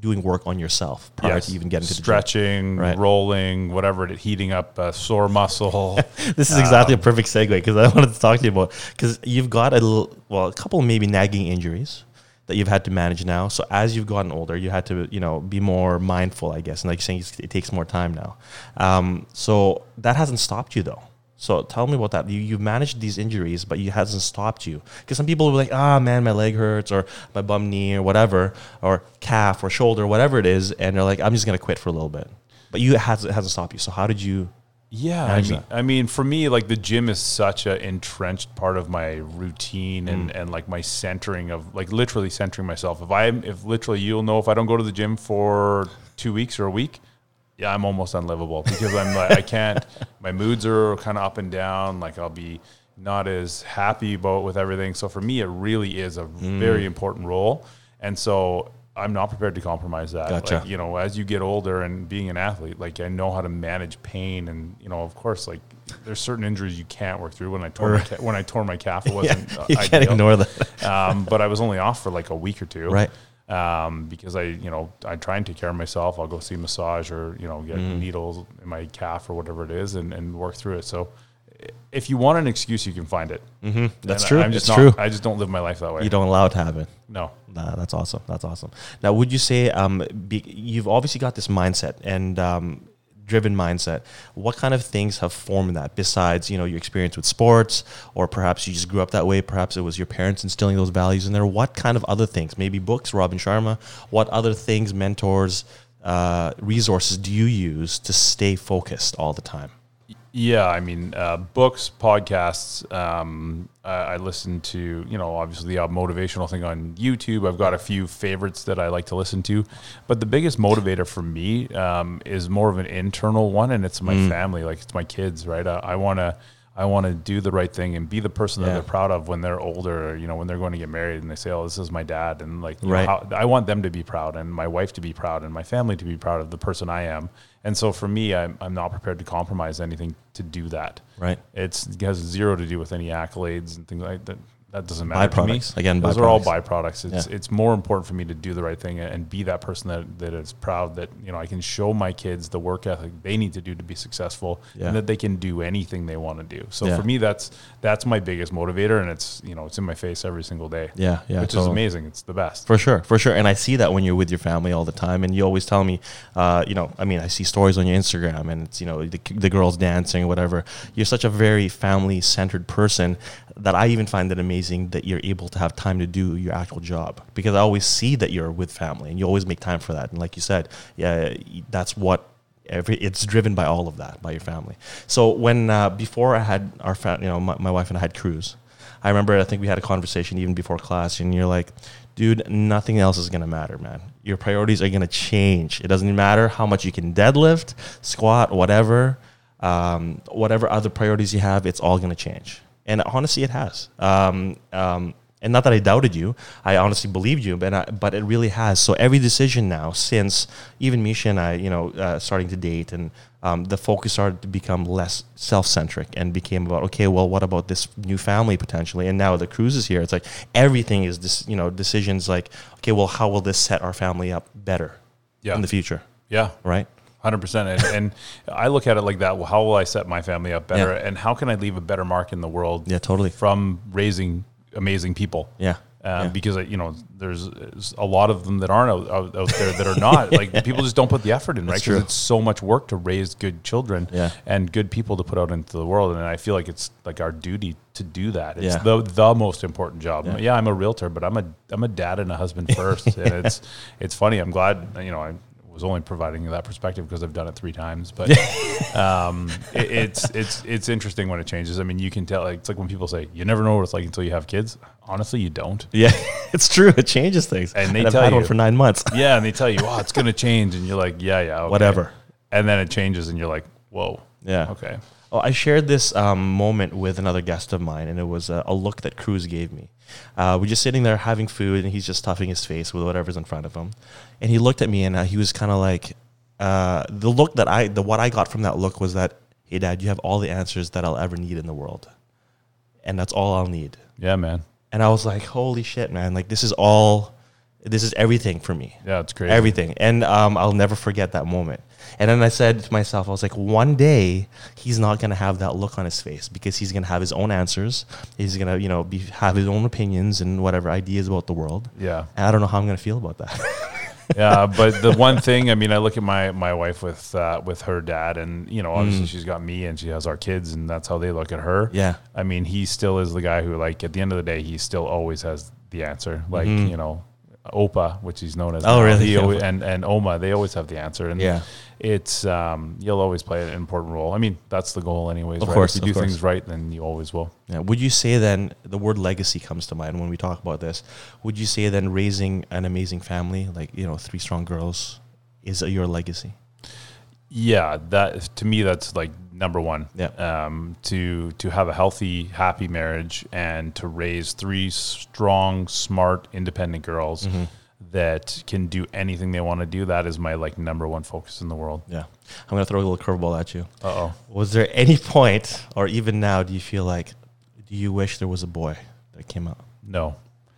doing work on yourself prior Yes. to even getting to stretching, Right. rolling, whatever, it heating up a sore muscle. *laughs* This is exactly a perfect segue because I *laughs* wanted to talk to you about because you've got a little, well, a couple maybe nagging injuries that you've had to manage now. So as you've gotten older, you had to, you know, be more mindful, I guess. And like you're saying, it takes more time now. Um, so that hasn't stopped you though. So tell me about that. You, you've managed these injuries, but it hasn't stopped you. Because some people will be like, ah, man, my leg hurts or my bum knee or whatever, or calf or shoulder, whatever it is. And they're like, I'm just going to quit for a little bit. But you, it hasn't, it hasn't stopped you. So how did you yeah, I mean. I mean, for me, like the gym is such a entrenched part of my routine Mm. and, and like my centering of like literally centering myself. If I if literally you'll know if I don't go to the gym for two weeks or a week, yeah, I'm almost unlivable because I'm like I can't. *laughs* My moods are kind of up and down. Like I'll be not as happy about with everything. So for me, it really is a Mm. very important role, and so I'm not prepared to compromise that. Gotcha. Like, you know, as you get older and being an athlete, like I know how to manage pain, and you know, of course, like there's certain injuries you can't work through. When I tore my when I tore my calf, it *laughs* wasn't uh, you can't ideal. ignore that. um, but I was only off for like a week or two, Right. Um, because I, you know, I try and take care of myself. I'll go see a massage or you know get Mm-hmm. needles in my calf or whatever it is, and, and work through it. So. If you want an excuse, you can find it. Mm-hmm. That's And true. I'm just it's not, true. I just don't live my life that way. You don't allow it to happen. no. Nah, that's awesome. That's awesome. Now, would you say um, be, you've obviously got this mindset, and um, driven mindset. What kind of things have formed that besides, you know, your experience with sports or perhaps you just grew up that way, perhaps it was your parents instilling those values in there. What kind of other things? Maybe books, Robin Sharma. What other things, mentors, uh, resources do you use to stay focused all the time? Yeah, I mean, uh, books, podcasts. Um, I, I, listen to, you know, obviously the motivational thing on YouTube. I've got a few favorites that I like to listen to, but the biggest motivator for me um, is more of an internal one, and it's my mm. family. Like it's my kids, right? I, I want to I want to do the right thing and be the person that they're proud of when they're older, you know, when they're going to get married and they say, "Oh, this is my dad," and like, right. Know, how, I want them to be proud and my wife to be proud and my family to be proud of the person I am. And so for me, I'm, I'm not prepared to compromise anything to do that. Right. It's, it has zero to do with any accolades and things like that that doesn't matter byproducts. to me. Again, those byproducts. are all byproducts. It's yeah. it's more important for me to do the right thing and be that person that, that is proud that you know I can show my kids the work ethic they need to do to be successful yeah. and that they can do anything they want to do. So yeah. for me, that's that's my biggest motivator, and it's you know it's in my face every single day. Yeah, yeah, which totally. is amazing. It's the best for sure, for sure. And I see that when you're with your family all the time, and you always tell me, uh, you know, I mean, I see stories on your Instagram, and it's you know the, the girls dancing or whatever. You're such a very family centered person that I even find it amazing that you're able to have time to do your actual job because I always see that you're with family and you always make time for that. And like you said, yeah, that's what every it's driven by all of that by your family. So when uh, before I had our fa- you know my, my wife and I had cruise, I remember I think we had a conversation even before class, and you're like, dude, nothing else is gonna matter, man. Your priorities are gonna change. It doesn't matter how much you can deadlift, squat, whatever, um, whatever other priorities you have, it's all gonna change. And honestly, it has. Um, um, and not that I doubted you, I honestly believed you, but I, but it really has. So every decision now, since even Misha and I, you know, uh, starting to date, and um, the focus started to become less self-centric and became about okay, well, what about this new family potentially? And now the Cruz is here. It's like everything is this, you know, decisions like okay, well, how will this set our family up better yeah. in the future? Yeah, right. Hundred percent, and, and I look at it like that. Well, how will I set my family up better, yeah. and how can I leave a better mark in the world? Yeah, totally. From raising amazing people. Yeah. Um, yeah. Because you know, there's, a lot of them that aren't out, out, there that are not *laughs* like people just don't put the effort in, right? Because it's so much work to raise good children yeah. and good people to put out into the world, and I feel like it's like our duty to do that. It's yeah. the the most important job. Yeah. yeah. I'm a realtor, but I'm a I'm a dad and a husband *laughs* first, and it's it's funny. I'm glad you know I was only providing that perspective because I've done it three times. But *laughs* um, it, it's it's it's interesting when it changes. I mean, you can tell. Like, it's like when people say you never know what it's like until you have kids. Honestly, you don't. *laughs* Yeah, *laughs* it's true. It changes things. And they and tell I've had you one for nine months. yeah, and they tell you, oh, it's going to change, and you're like, yeah, yeah, okay. whatever. And then it changes, and you're like, whoa. Yeah. Okay. Oh, I shared this um, moment with another guest of mine, and it was a, a look that Cruz gave me. Uh, we're just sitting there having food, and he's just stuffing his face with whatever's in front of him. And he looked at me, and uh, he was kind of like, uh, the look that I, the what I got from that look was that, hey, Dad, you have all the answers that I'll ever need in the world, and that's all I'll need. Yeah, man. And I was like, holy shit, man! Like this is all, this is everything for me. Yeah, it's crazy. Everything, and um, I'll never forget that moment. And then I said to myself, I was like, one day he's not going to have that look on his face because he's going to have his own answers. He's going to, you know, be, have his own opinions and whatever ideas about the world. Yeah. And I don't know how I'm going to feel about that. *laughs* yeah, but the one thing, I mean, I look at my my wife with uh, with her dad, and you know, obviously mm. she's got me, and she has our kids, and that's how they look at her. Yeah, I mean, he still is the guy who, like, at the end of the day, he still always has the answer. Like, mm. you know, Opa, which he's known as. Oh, now, really? Always, and and Oma, they always have the answer. And yeah, it's um, you'll always play an important role. I mean, that's the goal, anyways. Of right? course, if you do course. things right, then you always will. Yeah. Would you say then the word legacy comes to mind when we talk about this? Would you say then raising an amazing family, like you know, three strong girls, is your legacy? Yeah, that to me, that's like number one. Yeah. Um, to to have a healthy, happy marriage and to raise three strong, smart, independent girls. Mm-hmm that can do anything they want to do. That is my like number one focus in the world. Yeah. I'm gonna throw a little curveball at you. Uh oh. Was there any point, or even now, do you feel like, do you wish there was a boy that came out? No.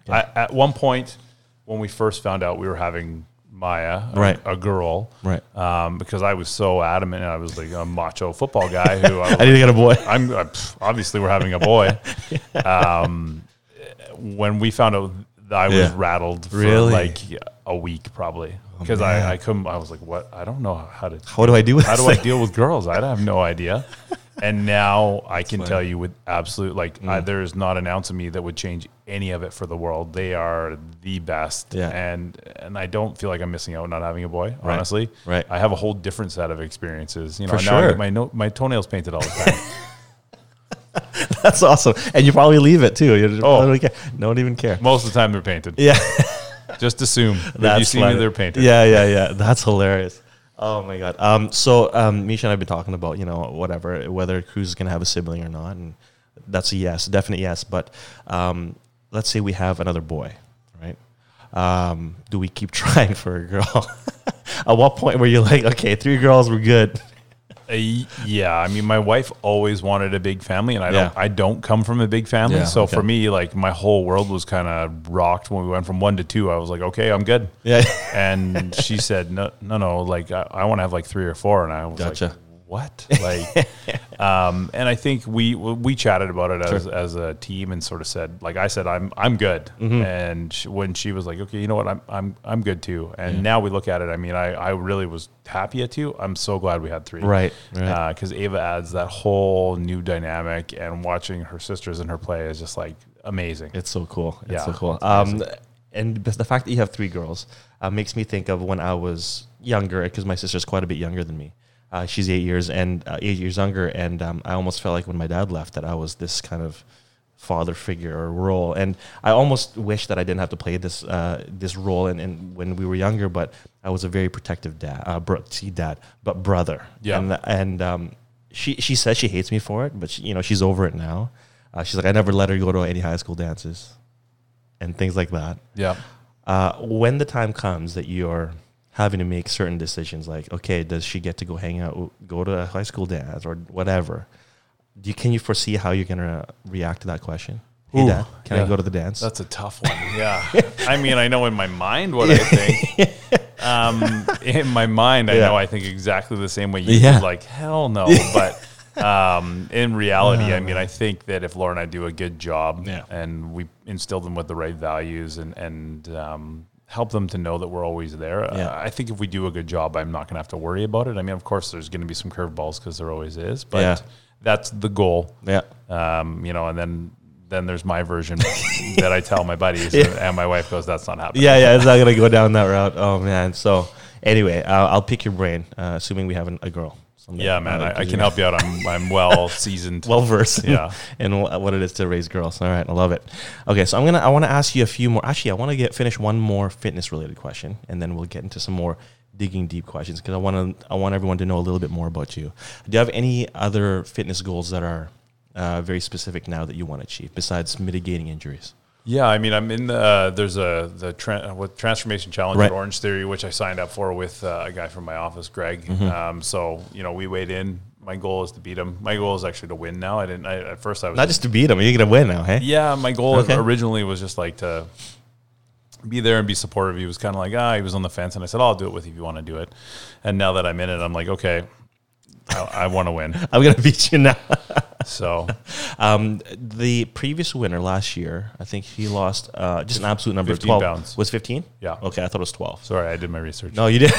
Okay. I, at one point, when we first found out we were having Maya, right. a, a girl, right? Um, because I was so adamant, I was like a macho football guy who I, *laughs* I need to get a boy. I'm uh, obviously we're having a boy. *laughs* um, when we found out I was yeah. rattled for really? like a week probably. because man. I, I couldn't. I was like, what? I don't know how to. What do I do with How do I deal with girls? I have no idea. *laughs* And now I can funny. tell you with absolute like Mm. I, there's not an ounce of me that would change any of it for the world. They are the best. Yeah. And and I don't feel like I'm missing out not having a boy. Right. Honestly, Right. I have a whole different set of experiences. You know, For now I sure. get my no, my toenails painted all the time. *laughs* *laughs* That's awesome. And you probably leave it too. You Oh. don't care. Don't even care. Most of the time they're painted. Yeah. Just assume if you see funny. me, they're painted. Yeah, yeah, yeah. That's hilarious. Oh my god. Um, so um, Misha and I've been talking about you know whatever whether Cruz is gonna have a sibling or not, and that's a yes, definite yes. But um, let's say we have another boy, right? Um, do we keep *laughs* trying for a girl? *laughs* At what point were you like, okay, three girls, we're good? Uh, yeah, I mean, my wife always wanted a big family, and I don't. Yeah. I don't come from a big family, Yeah, so okay. for me, like my whole world was kind of rocked when we went from one to two. I was like, okay, I'm good. Yeah. And she said, no, no, no. Like I, I want to have like three or four, and I was Gotcha. like, what? Like, *laughs* um, and I think we we chatted about it as, as a team and sort of said, like I said, I'm I'm good. Mm-hmm. And sh when she was like, okay, you know what, I'm I'm I'm good too. And now we look at it. I mean, I I really was happy at two. I'm so glad we had three. Right, right. Because Ava adds that whole new dynamic, and watching her sisters and her play is just like amazing. It's so cool. It's Yeah, so cool. Um, and the fact that you have three girls uh, makes me think of when I was younger, because my sister's quite a bit younger than me. Uh, she's eight years and uh, eight years younger, and um, I almost felt like when my dad left that I was this kind of father figure or role, and I almost wish that I didn't have to play this uh, this role. And, and when we were younger, but I was a very protective dad, uh, bro- see dad, but brother. Yeah. And and um, she she says she hates me for it, but she, you know she's over it now. Uh, she's like, I never let her go to any high school dances and things like that. yeah. Uh, when the time comes that you're having to make certain decisions, like, okay, does she get to go hang out, go to a high school dance or whatever? Do you, can you foresee how you're gonna react to that question? Hey, Ooh, dad, can I go to the dance? That's a tough one. Yeah. *laughs* I mean, I know in my mind what I think. *laughs* Um, in my mind, I know I think exactly the same way you Yeah. did. Like, hell no. *laughs* But um, in reality, I mean, I think that if Laura and I do a good job Yeah. and we instill them with the right values and, and um, help them to know that we're always there, Yeah. uh, I think if we do a good job, I'm not going to have to worry about it. I mean, of course, there's going to be some curveballs because there always is, but Yeah. that's the goal yeah. um, you know, and then then there's my version *laughs* that I tell my buddies, and, and my wife goes, "That's not happening." Yeah, yeah, it's not gonna go down that route. Oh man. So anyway, uh, I'll pick your brain, uh, assuming we have an, a girl. Someday. yeah, man, I, I can help you out. I'm I'm well *laughs* seasoned. well versed Yeah. in what it is to raise girls. All right, I love it. Okay, so I'm gonna I want to ask you a few more. Actually, I want to get finish one more fitness related question, and then we'll get into some more digging deep questions because I want to I want everyone to know a little bit more about you. Do you have any other fitness goals that are uh, very specific now that you want to achieve besides mitigating injuries? Yeah, I mean, I'm in the uh, there's a the tra- with transformation challenge Right. at Orangetheory, which I signed up for with uh, a guy from my office, Greg. Mm-hmm. Um, so you know, we weighed in. My goal is to beat him. My goal is actually to win. Now, I didn't. I, at first, I was Not just to beat him. you're gonna win now, hey? Yeah, my goal Okay. originally was just like to be there and be supportive. He was kind of like, ah, he was on the fence, and I said, I'll do it with you if you want to do it. And now that I'm in it, I'm like, okay, I, I want to win. *laughs* I'm gonna beat you now. *laughs* So Um, the previous winner last year, I think he lost uh, just an absolute number 15 of 12. pounds. Was 15? Yeah. Okay, I thought it was 12. sorry, I did my research. No, you did.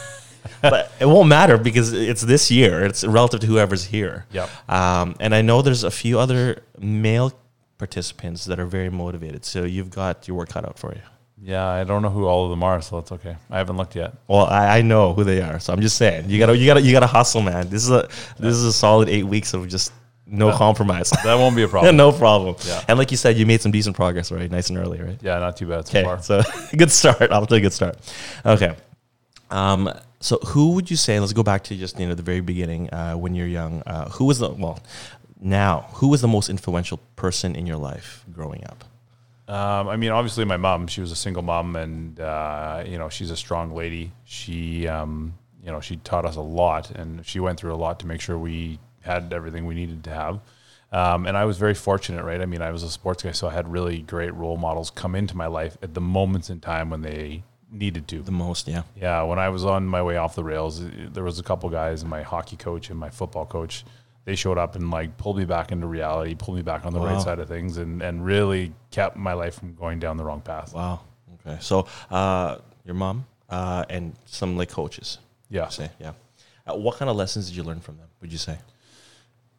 *laughs* but it won't matter because it's this year. It's relative to whoever's here. Yep. Um, and I know there's a few other male participants that are very motivated. So you've got your work cut out for you. Yeah, I don't know who all of them are, so that's okay. I haven't looked yet. Well, I, I know who they are, so I'm just saying you gotta you gotta you gotta hustle, man. This is a this is a solid eight weeks of just no compromise. That won't be a *laughs* problem. no problem. Yeah. And like you said, you made some decent progress, right? Nice and early, right? Yeah, not too bad so Okay, far. so *laughs* good start. I'll take a good start. Okay. Um, so who would you say? Let's go back to just you know the very beginning uh, when you're young. Uh, who was the well now? Who was the most influential person in your life growing up? Um, I mean, obviously, my mom. She was a single mom, and uh, you know, she's a strong lady. She, um, you know, she taught us a lot, and she went through a lot to make sure we had everything we needed to have. Um, and I was very fortunate, right? I mean, I was a sports guy, so I had really great role models come into my life at the moments in time when they needed to. The most, yeah. Yeah, when I was on my way off the rails, there was a couple guys, my hockey coach and my football coach. They showed up and like pulled me back into reality, pulled me back on the Wow. right side of things, and and really kept my life from going down the wrong path. Wow. Okay. So uh, your mom, uh, and some like coaches. Yeah. Say, yeah. Uh, what kind of lessons did you learn from them? Would you say?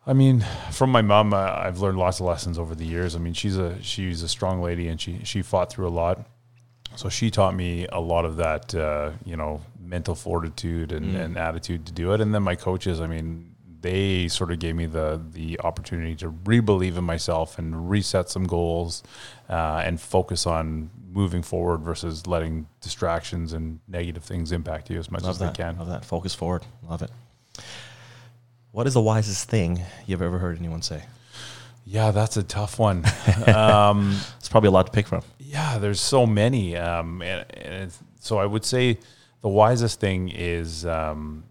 I mean, from my mom, uh, I've learned lots of lessons over the years. I mean, she's a she's a strong lady, and she she fought through a lot. So she taught me a lot of that, uh, you know, mental fortitude and, and attitude to do it. And then my coaches, I mean, they sort of gave me the the opportunity to re-believe in myself and reset some goals uh, and focus on moving forward versus letting distractions and negative things impact you as much Love as that. they can. Love that. Focus forward. Love it. What is the wisest thing you've ever heard anyone say? Yeah, that's a tough one. *laughs* um, It's probably a lot to pick from. Yeah, there's so many, um, and, and it's, so I would say the wisest thing is um,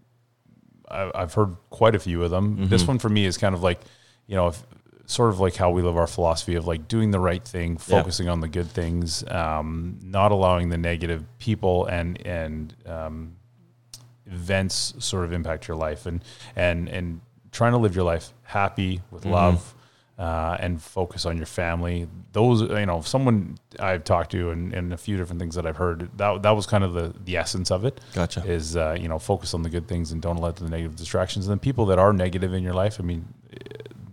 I've heard quite a few of them. This one for me is kind of like, you know, if, sort of like how we live our philosophy of like doing the right thing, Yeah. focusing on the good things, um, not allowing the negative people and and um, events sort of impact your life, and and and trying to live your life happy with love uh, and focus on your family. Those, you know, someone I've talked to and, and a few different things that I've heard, that, that was kind of the, the essence of it. Gotcha. Is, uh, you know, focus on the good things and don't let the negative distractions. And then people that are negative in your life, I mean,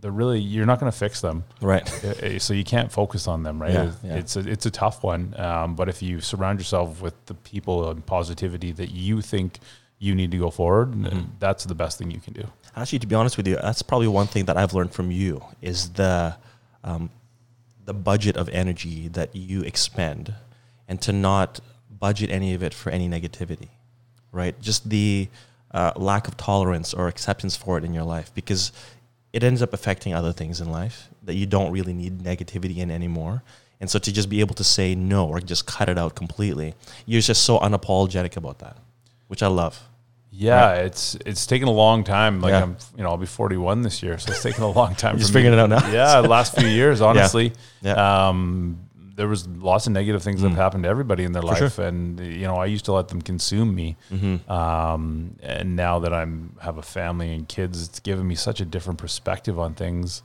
they're really, you're not going to fix them. Right. Uh, *laughs* So you can't focus on them, right? Yeah, It's- yeah. It's a, it's a tough one. Um, but if you surround yourself with the people and positivity that you think you need to go forward, Mm-hmm. that's the best thing you can do. Actually, to be honest with you, that's probably one thing that I've learned from you is the um, the budget of energy that you expend, and to not budget any of it for any negativity, right? Just the uh, lack of tolerance or acceptance for it in your life, because it ends up affecting other things in life that you don't really need negativity in anymore. And so to just be able to say no or just cut it out completely, you're just so unapologetic about that, which I love. Yeah, it's it's taken a long time. Like Yeah. I'm, you know, I'll be 41 this year, so it's taken a long time. *laughs* You're just for me. figuring it out now? *laughs* Yeah, the last few years, *laughs* honestly. Yeah. Mm. Um, there was lots of negative things that have happened to everybody in their life, and you know, I used to let them consume me. Mm-hmm. Um, and now that I'm have a family and kids, it's given me such a different perspective on things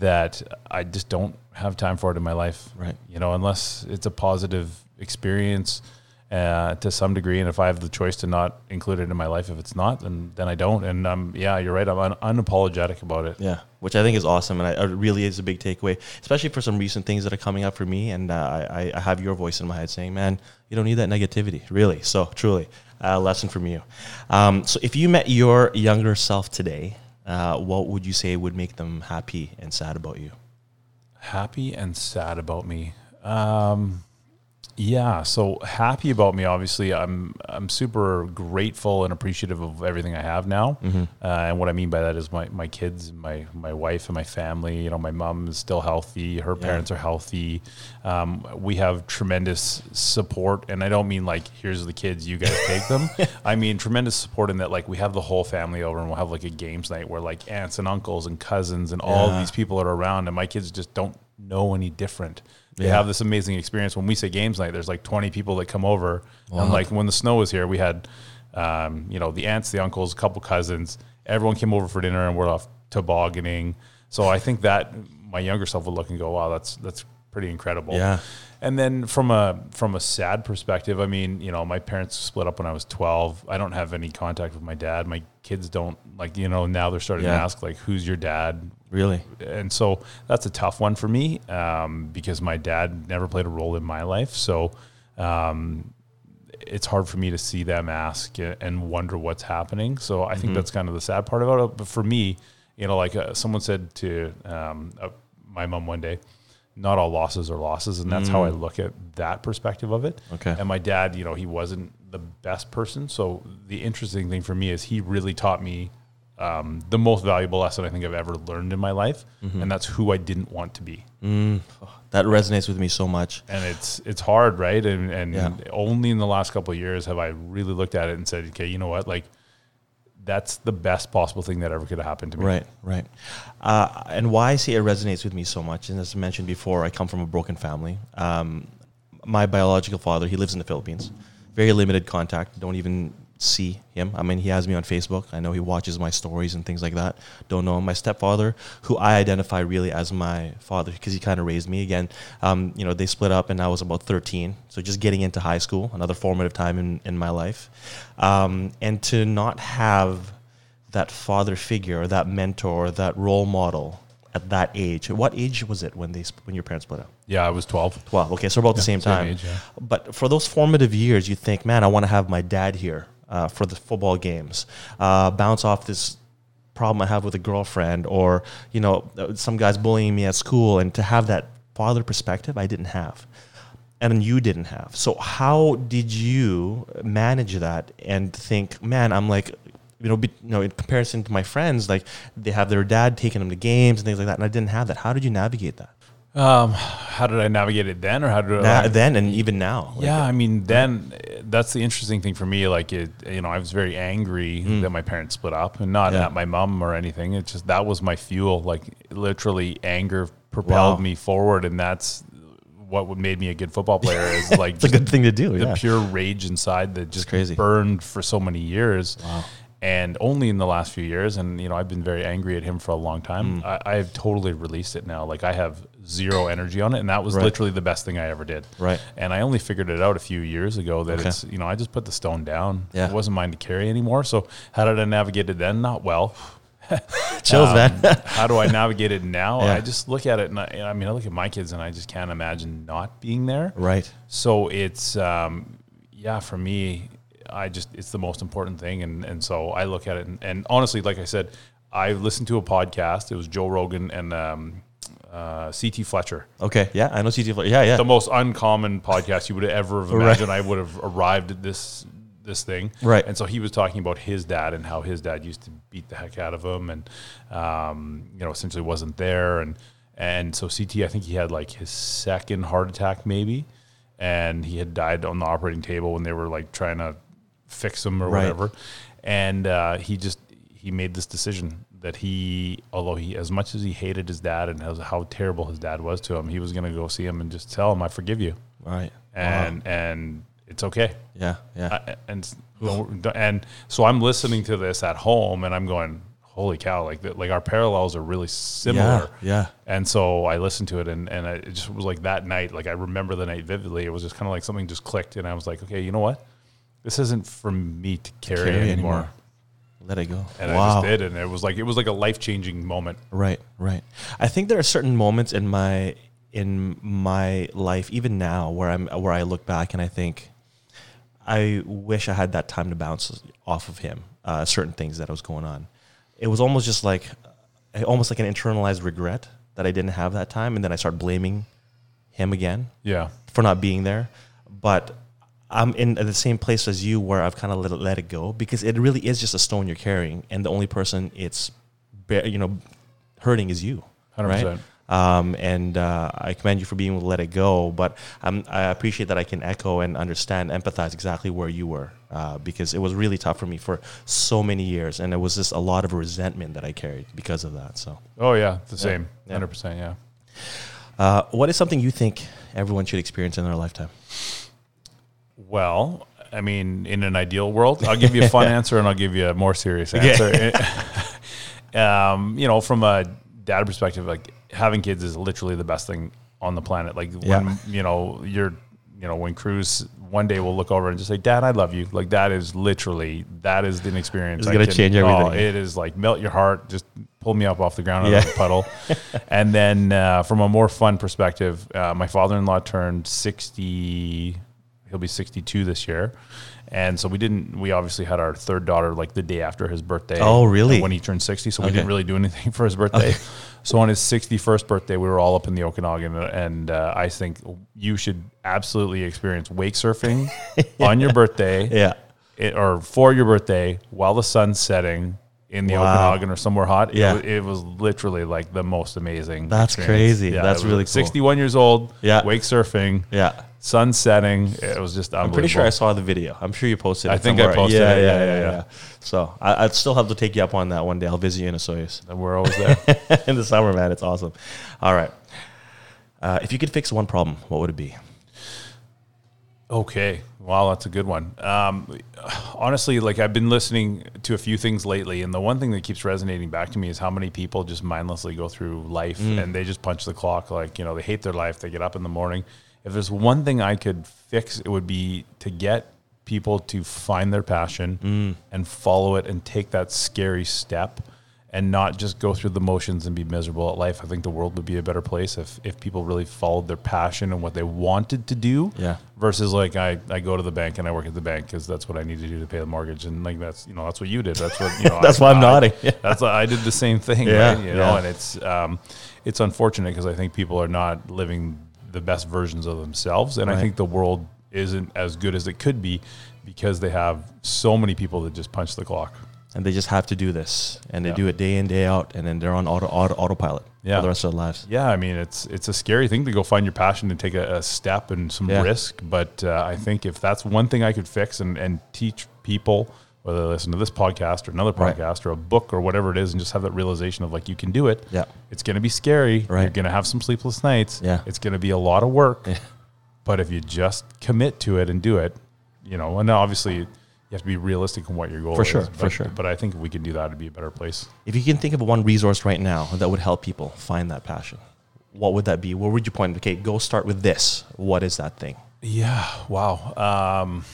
that I just don't have time for it in my life. Right. You know, unless it's a positive experience uh, to some degree, and if I have the choice to not include it in my life, if it's not, then then I don't. And um, yeah, you're right. I'm un- unapologetic about it. Yeah, which I think is awesome, and I, it really is a big takeaway, especially for some recent things that are coming up for me. And uh, I, I have your voice in my head saying, "Man, you don't need that negativity, really." So truly, a lesson from you. Um, so if you met your younger self today, uh, what would you say would make them happy and sad about you? happy and sad about me. Um, yeah, so happy about me. Obviously, I'm I'm super grateful and appreciative of everything I have now. Uh, and what I mean by that is my my kids, my my wife, and my family. You know, my mom is still healthy. Her parents are healthy. Um, we have tremendous support, and I don't mean like here's the kids, you guys take them. *laughs* I mean tremendous support in that like we have the whole family over, and we'll have like a games night where like aunts and uncles and cousins and all Yeah. these people are around, and my kids just don't know any different. They Yeah. have this amazing experience. When we say games night, there's like 20 people that come over. And like when the snow was here, we had, um, you know, the aunts, the uncles, a couple cousins. Everyone came over for dinner and we're off tobogganing. So I think that my younger self would look and go, wow, that's that's pretty incredible. Yeah. And then from a from a sad perspective, I mean, you know, my parents split up when I was 12. I don't have any contact with my dad. My kids don't like, you know, now they're starting to ask like, who's your dad? Really? and so that's a tough one for me um, because my dad never played a role in my life. So um, it's hard for me to see them ask and wonder what's happening. So I think that's kind of the sad part about it. But for me, you know, like uh, someone said to um, uh, my mom one day, not all losses are losses, and that's how I mm. look at that perspective of it. Okay. And my dad, you know, he wasn't the best person. So the interesting thing for me is he really taught me um, the most valuable lesson I think I've ever learned in my life, mm-hmm. and that's who I didn't want to be. Mm. Oh, that resonates with me so much. And it's it's hard, right? And and Yeah. only in the last couple of years have I really looked at it and said, okay, you know what, like that's the best possible thing that ever could have happened to me. Right, right. Uh, and why I say it resonates with me so much, and as I mentioned before, I come from a broken family. Um, my biological father, he lives in the Philippines. Very limited contact. Don't even see him. I mean, he has me on Facebook. I know he watches my stories and things like that. Don't know him. My stepfather, who I identify really as my father because he kind of raised me. Again, um, you know, they split up and I was about 13. So just getting into high school, another formative time in, in my life. Um, and to not have that father figure or that mentor or that role model at that age. What age was it when they when your parents split up? Yeah, I was 12. Well, okay, so about the same same time. age, yeah. But for those formative years, you think, man, I want to have my dad here uh, for the football games, uh, bounce off this problem I have with a girlfriend, or you know, some guys bullying me at school, and to have that father perspective, I didn't have. And you didn't have. So how did you manage that and think, man, I'm like, you know, be, you know, in comparison to my friends, like they have their dad taking them to games and things like that, and I didn't have that. How did you navigate that? Um, how did I navigate it then, or how did Na- I? then and even now. Like, yeah, I mean, then that's the interesting thing for me. Like, it, you know, I was very angry that my parents split up, and not Mm. Yeah. at my mom or anything. It's just that was my fuel. Like, literally, anger propelled Wow. me forward, and that's what made me a good football *laughs* player. Is like It's a good thing to do. the Yeah. pure rage inside that just crazy. burned for so many years. And only in the last few years, and you know, I've been very angry at him for a long time. Mm. I, I've totally released it now. Like I have zero energy on it, and that was Right. literally the best thing I ever did. Right. And I only figured it out a few years ago that Okay. it's you know I just put the stone down. Yeah. It wasn't mine to carry anymore. So how did I navigate it then? Not well. *laughs* Chills, Um, man. *laughs* how do I navigate it now? Yeah. I just look at it, and I, I mean, I look at my kids, and I just can't imagine not being there. right. So it's um, yeah, for me, I just it's the most important thing, and and so I look at it, and, and honestly, like I said, I listened to a podcast. It was Joe Rogan and um, uh, CT Fletcher, Okay. Yeah, I know CT. Fletcher. Yeah, yeah. the most uncommon podcast you would ever *laughs* have imagined. I would have arrived at this this thing, Right. And so he was talking about his dad and how his dad used to beat the heck out of him, and um, you know, essentially wasn't there, and and so CT, I think he had like his second heart attack, maybe, and he had died on the operating table when they were like trying to fix him or Right. whatever, and uh, he just he made this decision that he, although he, as much as he hated his dad and as, how terrible his dad was to him, he was going to go see him and just tell him, "I forgive you," right. and and it's okay. Yeah, yeah. I- and don't- and so I'm listening to this at home and I'm going, holy cow! Like the, like our parallels are really similar. yeah. And so I listened to it and and I, it just was like that night. Like I remember the night vividly. It was just kind of like something just clicked and I was like, okay, you know what? This isn't for me to carry, Carry anymore. anymore. Let it go. And I just did, and it was like it was like a life changing moment. Right, right. I think there are certain moments in my in my life, even now, where I'm where I look back and I think, I wish I had that time to bounce off of him. Uh, certain things that was going on. It was almost just like, uh, almost like an internalized regret that I didn't have that time, and then I start blaming him again Yeah, for not being there. But I'm in the same place as you where I've kind of let it, let it go because it really is just a stone you're carrying, and the only person it's you know hurting is you, 100%. right? Um, and uh, I commend you for being able to let it go. But um, I appreciate that I can echo and understand, empathize exactly where you were uh, because it was really tough for me for so many years, and it was just a lot of resentment that I carried because of that. So, Oh yeah, the same, Yeah. hundred percent. Yeah. uh, what is something you think everyone should experience in their lifetime? Well, I mean, in an ideal world, I'll give you a fun *laughs* answer and I'll give you a more serious answer. *laughs* *laughs* um, you know, from a dad perspective, like having kids is literally the best thing on the planet. Like when Yeah. you know you're, you know, when Cruz one day will look over and just say, "Dad, I love you." Like that is literally that is an experience. It's gonna can- change oh, everything. it is like melt your heart. Just pull me up off the ground out Yeah. of the puddle. and then uh, from a more fun perspective, uh, my father-in-law turned sixty. He'll be sixty-two this year. And so we didn't. We obviously had our third daughter like the day after his birthday. Oh, really? When he turned sixty, so we Okay. didn't really do anything *laughs* for his birthday. So on his sixty-first birthday, we were all up in the Okanagan, and uh, I think you should absolutely experience wake surfing *laughs* on your birthday Yeah. it, or for your birthday while the sun's setting in the Wow. Okanagan or somewhere hot. Yeah. It, it was literally like the most amazing. That's experience. crazy. That's it was really cool. 61 years old. Yeah. Wake surfing. Yeah. Sun setting. It was just I'm pretty sure I saw the video. I'm sure you posted it. I think I posted yeah, it. Yeah, Yeah, yeah, yeah, yeah. So I, I'd still have to take you up on that one day. I'll visit you in Osoyoos And we're always there. *laughs* in the summer, man. It's awesome. All right. Uh, if you could fix one problem, what would it be? Okay. Wow, that's a good one. Um, honestly, like I've been listening to a few things lately, and the one thing that keeps resonating back to me is how many people just mindlessly go through life and they just punch the clock. Like, you know, they hate their life, they get up in the morning. If there's one thing I could fix, it would be to get people to find their passion and follow it and take that scary step and not just go through the motions and be miserable at life. I think the world would be a better place if, if people really followed their passion and what they wanted to do. Yeah. Versus like I, I go to the bank and I work at the bank because that's what I need to do to pay the mortgage and like that's you know that's what you did that's what you know *laughs* That's I- why I'm I- nodding. Yeah. *laughs* That's I did the same thing Yeah, right you yeah. know and it's um, it's unfortunate because I think people are not living the best versions of themselves and I think the world isn't as good as it could be because they have so many people that just punch the clock. and they just have to do this, and they Yeah. do it day in day out, and then they're on auto, auto autopilot Yeah. for the rest of their lives. Yeah, I mean it's it's a scary thing to go find your passion and take a, a step and some Yeah. risk. But uh, I think if that's one thing I could fix and, and teach people, whether they listen to this podcast or another Right. podcast or a book or whatever it is, and just have that realization of like you can do it. Yeah. it's going to be scary. Right. You're going to have some sleepless nights. Yeah. it's going to be a lot of work. Yeah. But if you just commit to it and do it, you know, and obviously you have to be realistic in what your goal is. For is. sure, for but, sure. But I think if we can do that, it'd be a better place. If you can think of one resource right now that would help people find that passion, what would that be? Where would you point? Okay, go start with this. What is that thing? Yeah. Wow. Um,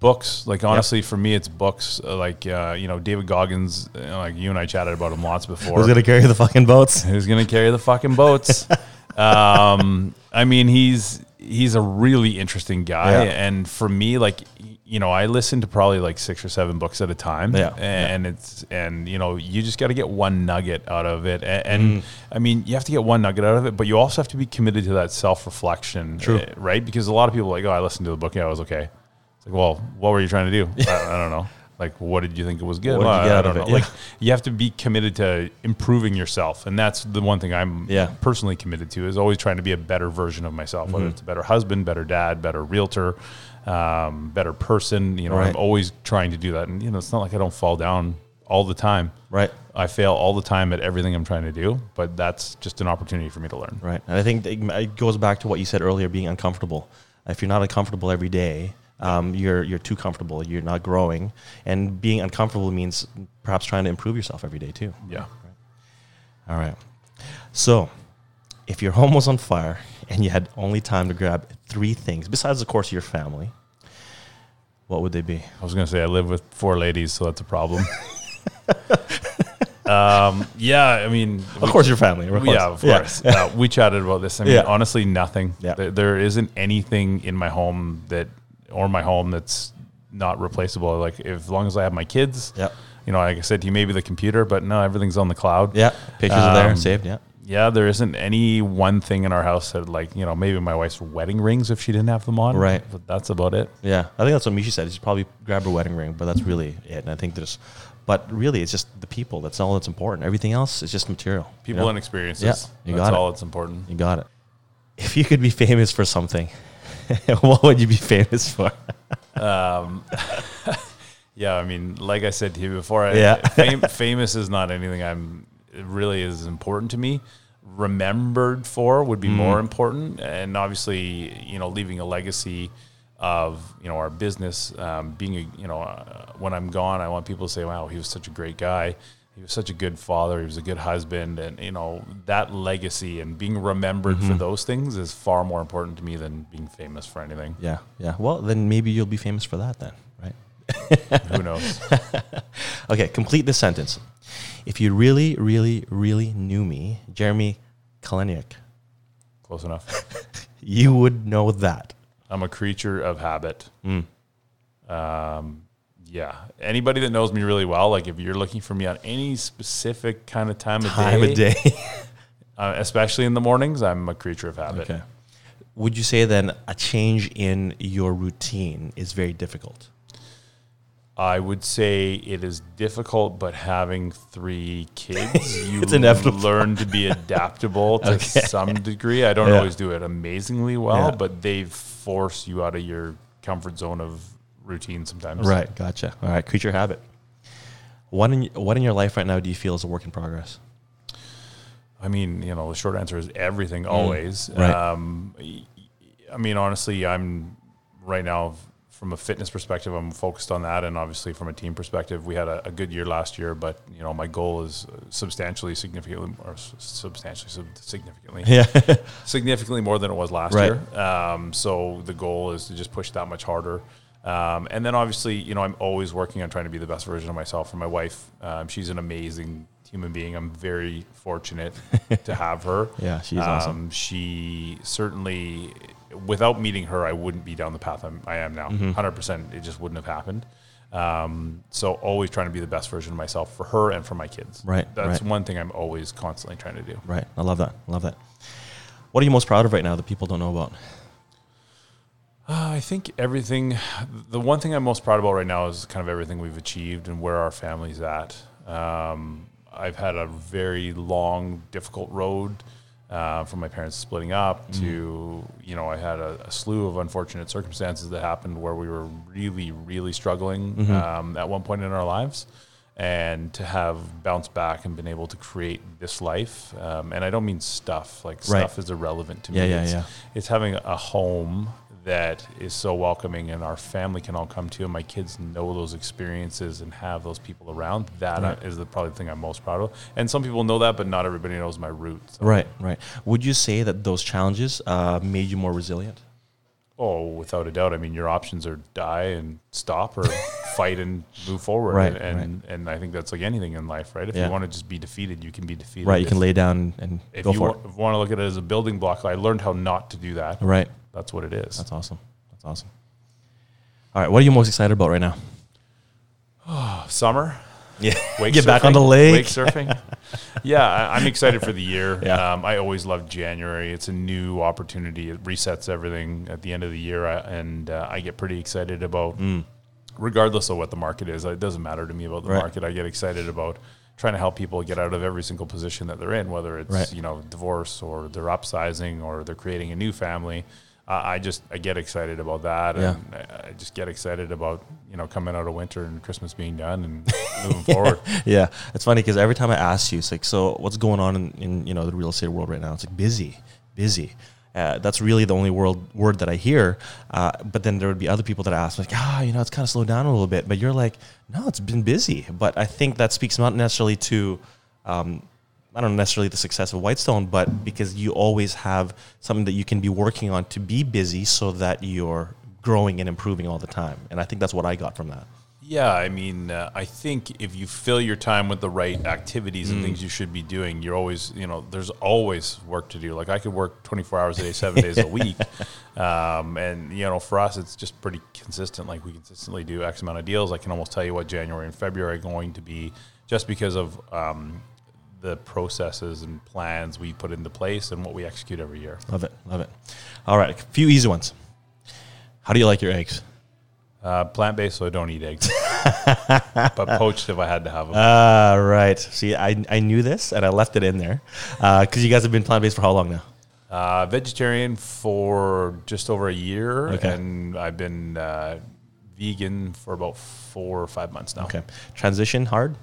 books. Like honestly, for me, it's books. Uh, like uh, you know, David Goggins. You know, like you and I chatted about him lots before. Who's gonna carry the fucking boats? *laughs* Who's gonna carry the fucking boats? *laughs* um, I mean, he's he's a really interesting guy, Yeah. and for me, like you know, I listen to probably like six or seven books at a time, Yeah, and it's and you know, you just got to get one nugget out of it, and, and Mm. I mean, you have to get one nugget out of it, but you also have to be committed to that self reflection, True. right? Because a lot of people like, oh, I listened to the book, yeah, I was okay. It's like, well, what were you trying to do? *laughs* I, I don't know. Like, what did you think it was good? What did you Well, get I out of don't it? know. Yeah. Like, you have to be committed to improving yourself, and that's the one thing I'm Yeah. personally committed to is always trying to be a better version of myself, Mm-hmm. whether it's a better husband, better dad, better realtor, um, better person. You know, Right. I'm always trying to do that, and you know, it's not like I don't fall down all the time. Right. I fail all the time at everything I'm trying to do, but that's just an opportunity for me to learn. Right. And I think it it goes back to what you said earlier, being uncomfortable. If you're not uncomfortable every day, um, you're you're too comfortable. You're not growing, and being uncomfortable means perhaps trying to improve yourself every day too. Yeah. All right. So, if your home was on fire and you had only time to grab three things besides, of course, your family, what would they be? I was going to say I live with four ladies, so that's a problem. *laughs* um, yeah, I mean, Of course, your family. Of yeah, of course. course. Uh, we chatted about this. I mean, Yeah. honestly, nothing. Yeah. There, there isn't anything in my home that, or my home that's not replaceable. Like, if, as long as I have my kids, Yeah. you know, like I said to you, maybe the computer, but no, everything's on the cloud. Yeah. Pictures are there Um, saved. Yeah. Yeah, there isn't any one thing in our house that, like, you know, maybe my wife's wedding rings if she didn't have them on. Right. But that's about it. Yeah, I think that's what Misha said. She's probably grab her wedding ring, but that's really it. And I think there's, but really, it's just the people. That's all that's important. Everything else is just material. you People know? and experiences. Yeah, you that's got it. all that's important. You got it. If you could be famous for something, *laughs* what would you be famous for? *laughs* Yeah, I mean, like I said to you before, I, fam- *laughs* famous is not anything I'm really is important to me. Remembered for would be Mm. more important, and obviously, you know, leaving a legacy of you know our business. Um, being a you know, uh, when I'm gone, I want people to say, "Wow, he was such a great guy. He was such a good father. He was a good husband." And you know, that legacy and being remembered Mm-hmm. for those things is far more important to me than being famous for anything. Yeah, yeah. Well, then maybe you'll be famous for that then, right? *laughs* Who knows? *laughs* Okay, complete this sentence. If you really, really, really knew me, Jeremy Kaleniuk, Close enough. *laughs* you would know that. I'm a creature of habit. Mm. Um, yeah. Anybody that knows me really well, like if you're looking for me on any specific kind of time of Time day, of day. *laughs* Uh, especially in the mornings, I'm a creature of habit. okay. Would you say then a change in your routine is very difficult? I would say it is difficult, but having three kids, *laughs* you learn to be adaptable *laughs* to Okay. some degree. I don't Yeah. always do it amazingly well, Yeah. but they force you out of your comfort zone of routine sometimes. Right. Gotcha. All right. Creature habit. What in what in your life right now do you feel is a work in progress? I mean, you know, the short answer is everything always. Mm. Right. Um, I mean, honestly, I'm right now from a fitness perspective, I'm focused on that, and obviously from a team perspective, we had a, a good year last year. But you know, my goal is substantially, significantly, or substantially, sub- significantly, *laughs* Yeah. significantly more than it was last Right. year. Um, so the goal is to just push that much harder. Um, and then obviously, you know, I'm always working on trying to be the best version of myself. For my wife, um, she's an amazing human being. I'm very fortunate to *laughs* have her. Yeah, she's awesome. Um, she certainly, without meeting her, I wouldn't be down the path I'm, I am now. Mm-hmm. 100%. It just wouldn't have happened. Um, so always trying to be the best version of myself for her and for my kids. Right, That's right. one thing I'm always constantly trying to do. Right. I love that. I love that. What are you most proud of right now that people don't know about? Uh, I think everything, the one thing I'm most proud about right now is kind of everything we've achieved and where our family's at. Um, I've had a very long, difficult road uh, from my parents splitting up to, you know, I had a, a slew of unfortunate circumstances that happened where we were really, really struggling um, at one point in our lives. And to have bounced back and been able to create this life, um, and I don't mean stuff like Right. stuff is irrelevant to Yeah, me. yeah, it's, yeah. it's having a home that is so welcoming and our family can all come to and my kids know those experiences and have those people around that Right. is the probably the thing i'm most proud of and some people know that but not everybody knows my roots So- Right. Right. Would you say that those challenges uh, made you more resilient? oh without a doubt i mean your options are die and stop or *laughs* fight and move forward Right, and and, and i think that's like anything in life right if Yeah. you want to just be defeated you can be defeated Right. You If- can lay down and if go you for wa- want to look at it as a building block i learned how not to do that. Right. That's what it is That's awesome. That's awesome. All right. What are you most excited about right now? Oh, *sighs* summer Yeah. *laughs* wake Get back on the lake. Wake surfing. *laughs* yeah, I, I'm excited for the year. *laughs* Yeah. Um, I always love January. It's a new opportunity. It resets everything at the end of the year, I, and uh, I get pretty excited about, regardless of what the market is. It doesn't matter to me about the Mm. Right. market. I get excited about trying to help people get out of every single position that they're in, whether it's Right. you know divorce or they're upsizing or they're creating a new family. Uh, I just I get excited about that, Yeah. and I I just get excited about you know coming out of winter and Christmas being done and *laughs* moving forward. Yeah, it's funny because every time I ask you, it's like, so what's going on in, in you know the real estate world right now? It's like busy, busy. Uh, that's really the only world word that I hear. Uh, but then there would be other people that ask, like, ah, you know, it's kind of slowed down a little bit. But you're like, no, it's been busy. But I think that speaks not necessarily to, um, I don't know necessarily the success of Whitestone, but because you always have something that you can be working on to be busy, so that you're growing and improving all the time. And I think that's what I got from that. Yeah, I mean, uh, I think if you fill your time with the right activities and things you should be doing, you're always, you know, there's always work to do. Like I could work 24 hours a day, seven days a *laughs* week, um, and you know, for us, it's just pretty consistent. Like we consistently do X amount of deals. I can almost tell you what January and February are going to be, just because of um, the processes and plans we put into place and what we execute every year. Love it, love it. All right, a few easy ones. How do you like your eggs? Uh, Plant based, so I don't eat eggs, *laughs* but poached if I had to have them. Ah, right. See, I, I knew this and I left it in there because you guys have been plant based for how long now? Uh, vegetarian for just over a year, Okay. and I've been uh, vegan for about four or five months now. Okay. Transition hard?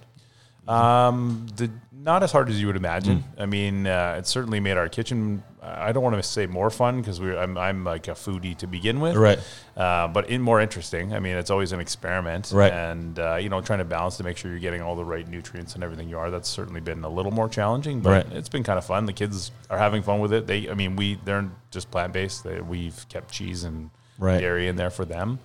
Um, the not as hard as you would imagine. Mm. I mean, uh, it certainly made our kitchen. I don't want to say more fun because we I'm, I'm like a foodie to begin with, Right. Uh, but in more interesting. I mean, it's always an experiment, Right. And uh, you know, trying to balance to make sure you're getting all the right nutrients and everything you are. That's certainly been a little more challenging, but Right. it's been kind of fun. The kids are having fun with it. They, I mean, we they're just plant based. We've kept cheese and Right. dairy in there for them,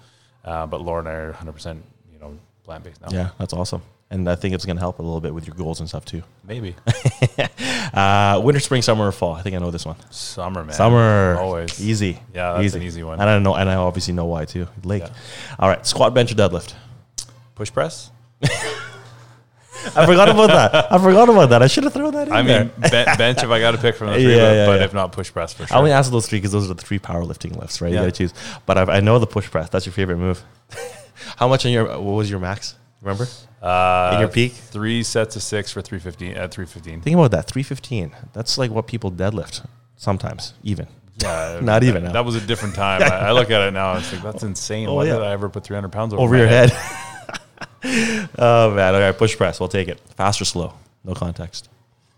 uh, but Laura and I are 100 percent you know plant based now. Yeah, that's awesome. And I think it's going to help a little bit with your goals and stuff too. maybe *laughs* Uh, winter, spring, summer, or fall? I think I know this one. summer, man. Summer. always Easy. Yeah, that's an easy one. And I don't know, and I obviously know why too. Lake. Yeah. All right, squat, bench, or deadlift? Push press. *laughs* I forgot about that. I forgot about that. I should have thrown that in I mean, ben- bench if I got to pick from the *laughs* three, Yeah, but, yeah, but yeah. if not, push press for sure. I only asked those three because those are the three powerlifting lifts, right? Yeah. You got to choose. But I, I know the push press. That's your favorite move. How much in your? What was your max? Remember? Uh, in your peak? three sets of six for three fifteen at three fifteen. Think about that. Three fifteen. That's like what people deadlift. Sometimes even. Yeah, *laughs* Not that, even now. That was a different time. I, I look at it now. and It's like that's *laughs* insane. Oh, Why yeah. did I ever put three hundred pounds over, Over my your head. *laughs* oh man. All right. Push press. We'll take it. Fast or slow? No context.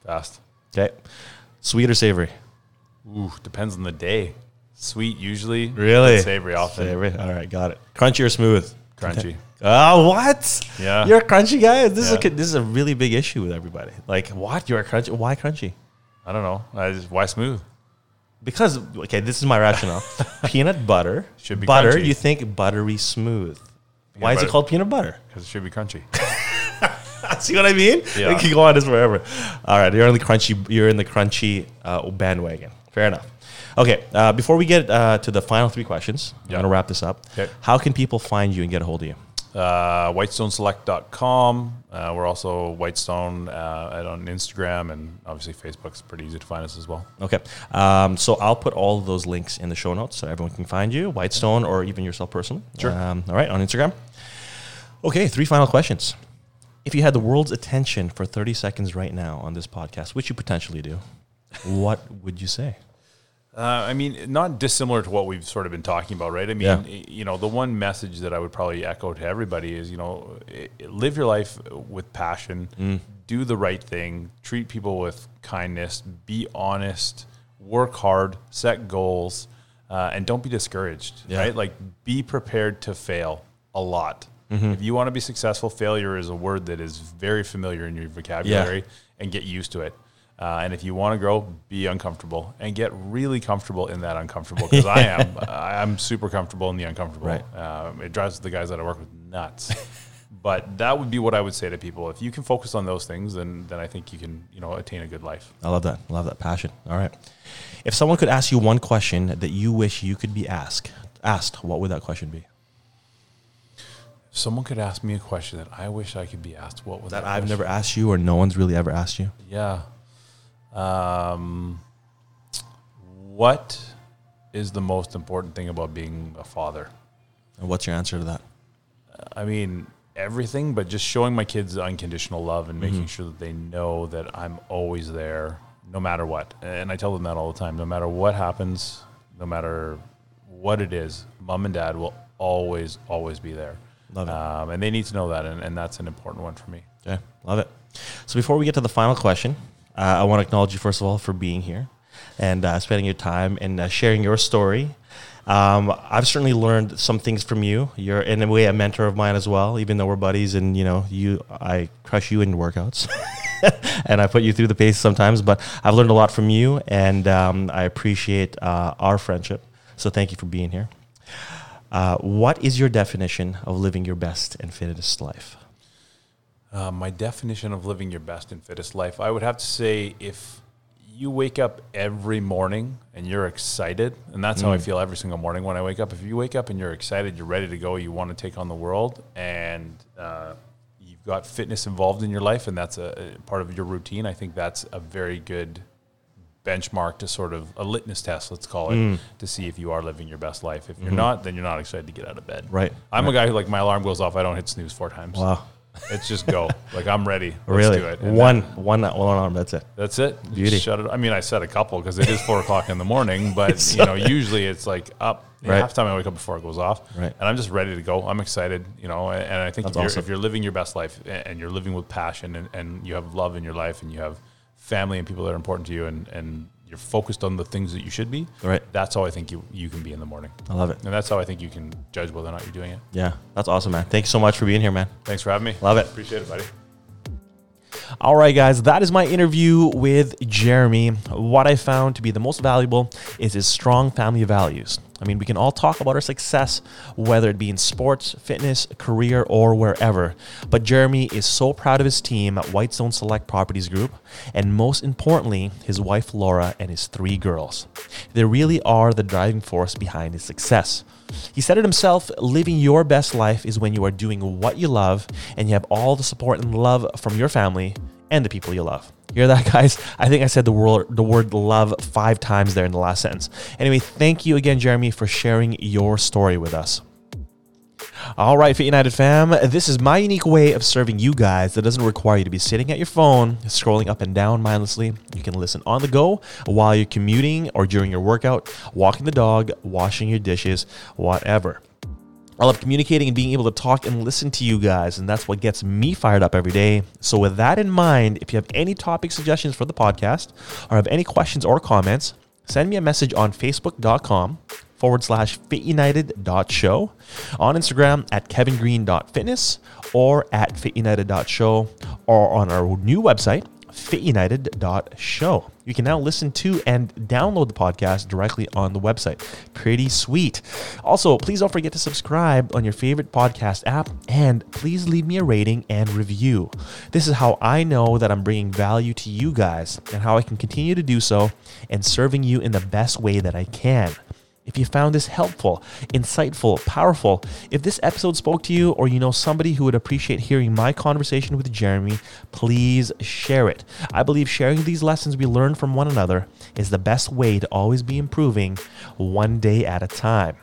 Fast. Okay. Sweet or savory? Ooh, depends on the day. Sweet usually. Really? Savory often. Savory. All right, got it. Crunchy or smooth? Crunchy. Oh, what? Yeah. You're a crunchy guy. This is Yeah. a this is a really big issue with everybody. Like, what? You're a crunchy? Why crunchy? I don't know. I just, why smooth? Because okay, this is my rationale. *laughs* peanut butter Should be butter. crunchy. You think buttery smooth? Why is it butter. called peanut butter? Because it should be crunchy. *laughs* See what I mean? Yeah. We can go on this forever. All right, you're in the crunchy. You're in the crunchy uh, bandwagon. Fair enough. Okay, uh, before we get uh, to the final three questions, I'm Yeah. gonna wrap this up. Okay. How can people find you and get a hold of you? Uh, whitestoneselect.com. Uh, we're also Whitestone uh, on Instagram and obviously Facebook's pretty easy to find us as well. Okay, um, so I'll put all of those links in the show notes so everyone can find you, Whitestone, or even yourself personally. Sure. Um, all right, on Instagram. Okay, three final questions. If you had the world's attention for 30 seconds right now on this podcast, which you potentially do, what would you say? Uh, I mean, not dissimilar to what we've sort of been talking about, right? I mean, Yeah. you know, the one message that I would probably echo to everybody is, you know, live your life with passion, Mm. do the right thing, treat people with kindness, be honest, work hard, set goals, uh, and don't be discouraged, Yeah. right? Like, be prepared to fail a lot. Mm-hmm. If you want to be successful, failure is a word that is very familiar in your vocabulary, and get used to it. Uh, and if you want to grow, be uncomfortable and get really comfortable in that uncomfortable. Because I am, *laughs* I'm super comfortable in the uncomfortable. Right. Um, it drives the guys that I work with nuts. but that would be what I would say to people. If you can focus on those things, then then I think you can, you know, attain a good life. I love that. I love that passion. All right. If someone could ask you one question that you wish you could be asked, asked, what would that question be? Someone could ask me a question that I wish I could be asked, what would That that I've question- never asked you, or no one's really ever asked you. Yeah. Um, what is the most important thing about being a father? And what's your answer to that? I mean, everything, but just showing my kids unconditional love and Mm-hmm. making sure that they know that I'm always there no matter what. And I tell them that all the time no matter what happens, no matter what it is, mom and dad will always, always be there. Love it. Um, and they need to know that. And, and that's an important one for me. Okay, love it. So before we get to the final question, uh, I want to acknowledge you first of all for being here and uh, spending your time and uh, sharing your story. Um, I've certainly learned some things from you. You're in a way a mentor of mine as well, even though we're buddies. And you know, you I crush you in workouts, *laughs* and I put you through the pace sometimes. But I've learned a lot from you, and um, I appreciate uh, our friendship. So thank you for being here. Uh, what is your definition of living your best and fittest life? Uh, my definition of living your best and fittest life, I would have to say if you wake up every morning and you're excited, and that's how I feel every single morning when I wake up. If you wake up and you're excited, you're ready to go, you want to take on the world, and uh, you've got fitness involved in your life, and that's a, a part of your routine, I think that's a very good benchmark to sort of a litmus test, let's call it, to see if you are living your best life. If you're not, then you're not excited to get out of bed. Right. I'm a guy who, like, my alarm goes off, I don't hit snooze four times. Wow. It's just go. like I'm ready. Let's really? do it. And One, that- one, one arm. That's it. that's it. Just Beauty. Shut it. I mean, I said a couple because it is four o'clock in the morning, *laughs* but you know, *laughs* usually it's like up. Right. Half time I wake up before it goes off. Right. And I'm just ready to go. I'm excited. You know, and, and I think if you're, awesome. if you're living your best life and you're living with passion and, and you have love in your life and you have family and people that are important to you and, and you're focused on the things that you should be. Right. That's how I think you, you can be in the morning. I love it. And that's how I think you can judge whether or not you're doing it. Yeah, that's awesome, man. Thank you so much for being here, man. Thanks for having me. Love it. Appreciate it, buddy. All right, guys, that is my interview with Jeremy. What I found to be the most valuable is his strong family values. I mean, we can all talk about our success, whether it be in sports, fitness, career, or wherever. But Jeremy is so proud of his team at Whitestone Select Properties Group, and most importantly, his wife Laura and his three girls. They really are the driving force behind his success. He said it himself living your best life is when you are doing what you love and you have all the support and love from your family and the people you love. Hear that, *laughs* guys? I think I said the word, the word love five times there in the last sentence. Anyway, thank you again, Jeremy, for sharing your story with us. All right, Fit United fam, this is my unique way of serving you guys that doesn't require you to be sitting at your phone, scrolling up and down mindlessly. You can listen on the go while you're commuting or during your workout, walking the dog, washing your dishes, whatever. I love communicating and being able to talk and listen to you guys, and that's what gets me fired up every day. So, with that in mind, if you have any topic suggestions for the podcast or have any questions or comments, send me a message on facebook.com forward slash fitunited.show, on Instagram at kevingreen.fitness or at fitunited.show, or on our new website, fitunited.show. You can now listen to and download the podcast directly on the website. Pretty sweet. Also, please don't forget to subscribe on your favorite podcast app and please leave me a rating and review. This is how I know that I'm bringing value to you guys and how I can continue to do so and serving you in the best way that I can. If you found this helpful, insightful, powerful, if this episode spoke to you or you know somebody who would appreciate hearing my conversation with Jeremy, please share it. I believe sharing these lessons we learn from one another is the best way to always be improving one day at a time.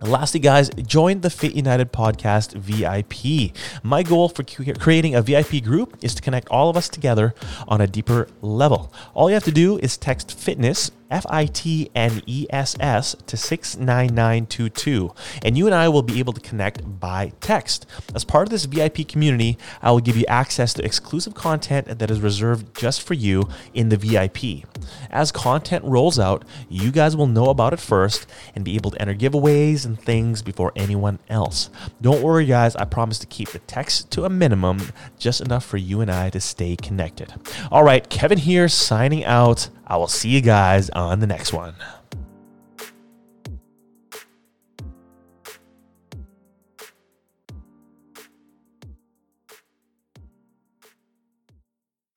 And lastly, guys, join the Fit United Podcast VIP. My goal for creating a VIP group is to connect all of us together on a deeper level. All you have to do is text fitness F I T N E S S to 69922. And you and I will be able to connect by text. As part of this VIP community, I will give you access to exclusive content that is reserved just for you in the VIP. As content rolls out, you guys will know about it first and be able to enter giveaways and things before anyone else. Don't worry, guys, I promise to keep the text to a minimum, just enough for you and I to stay connected. All right, Kevin here signing out. I will see you guys on the next one.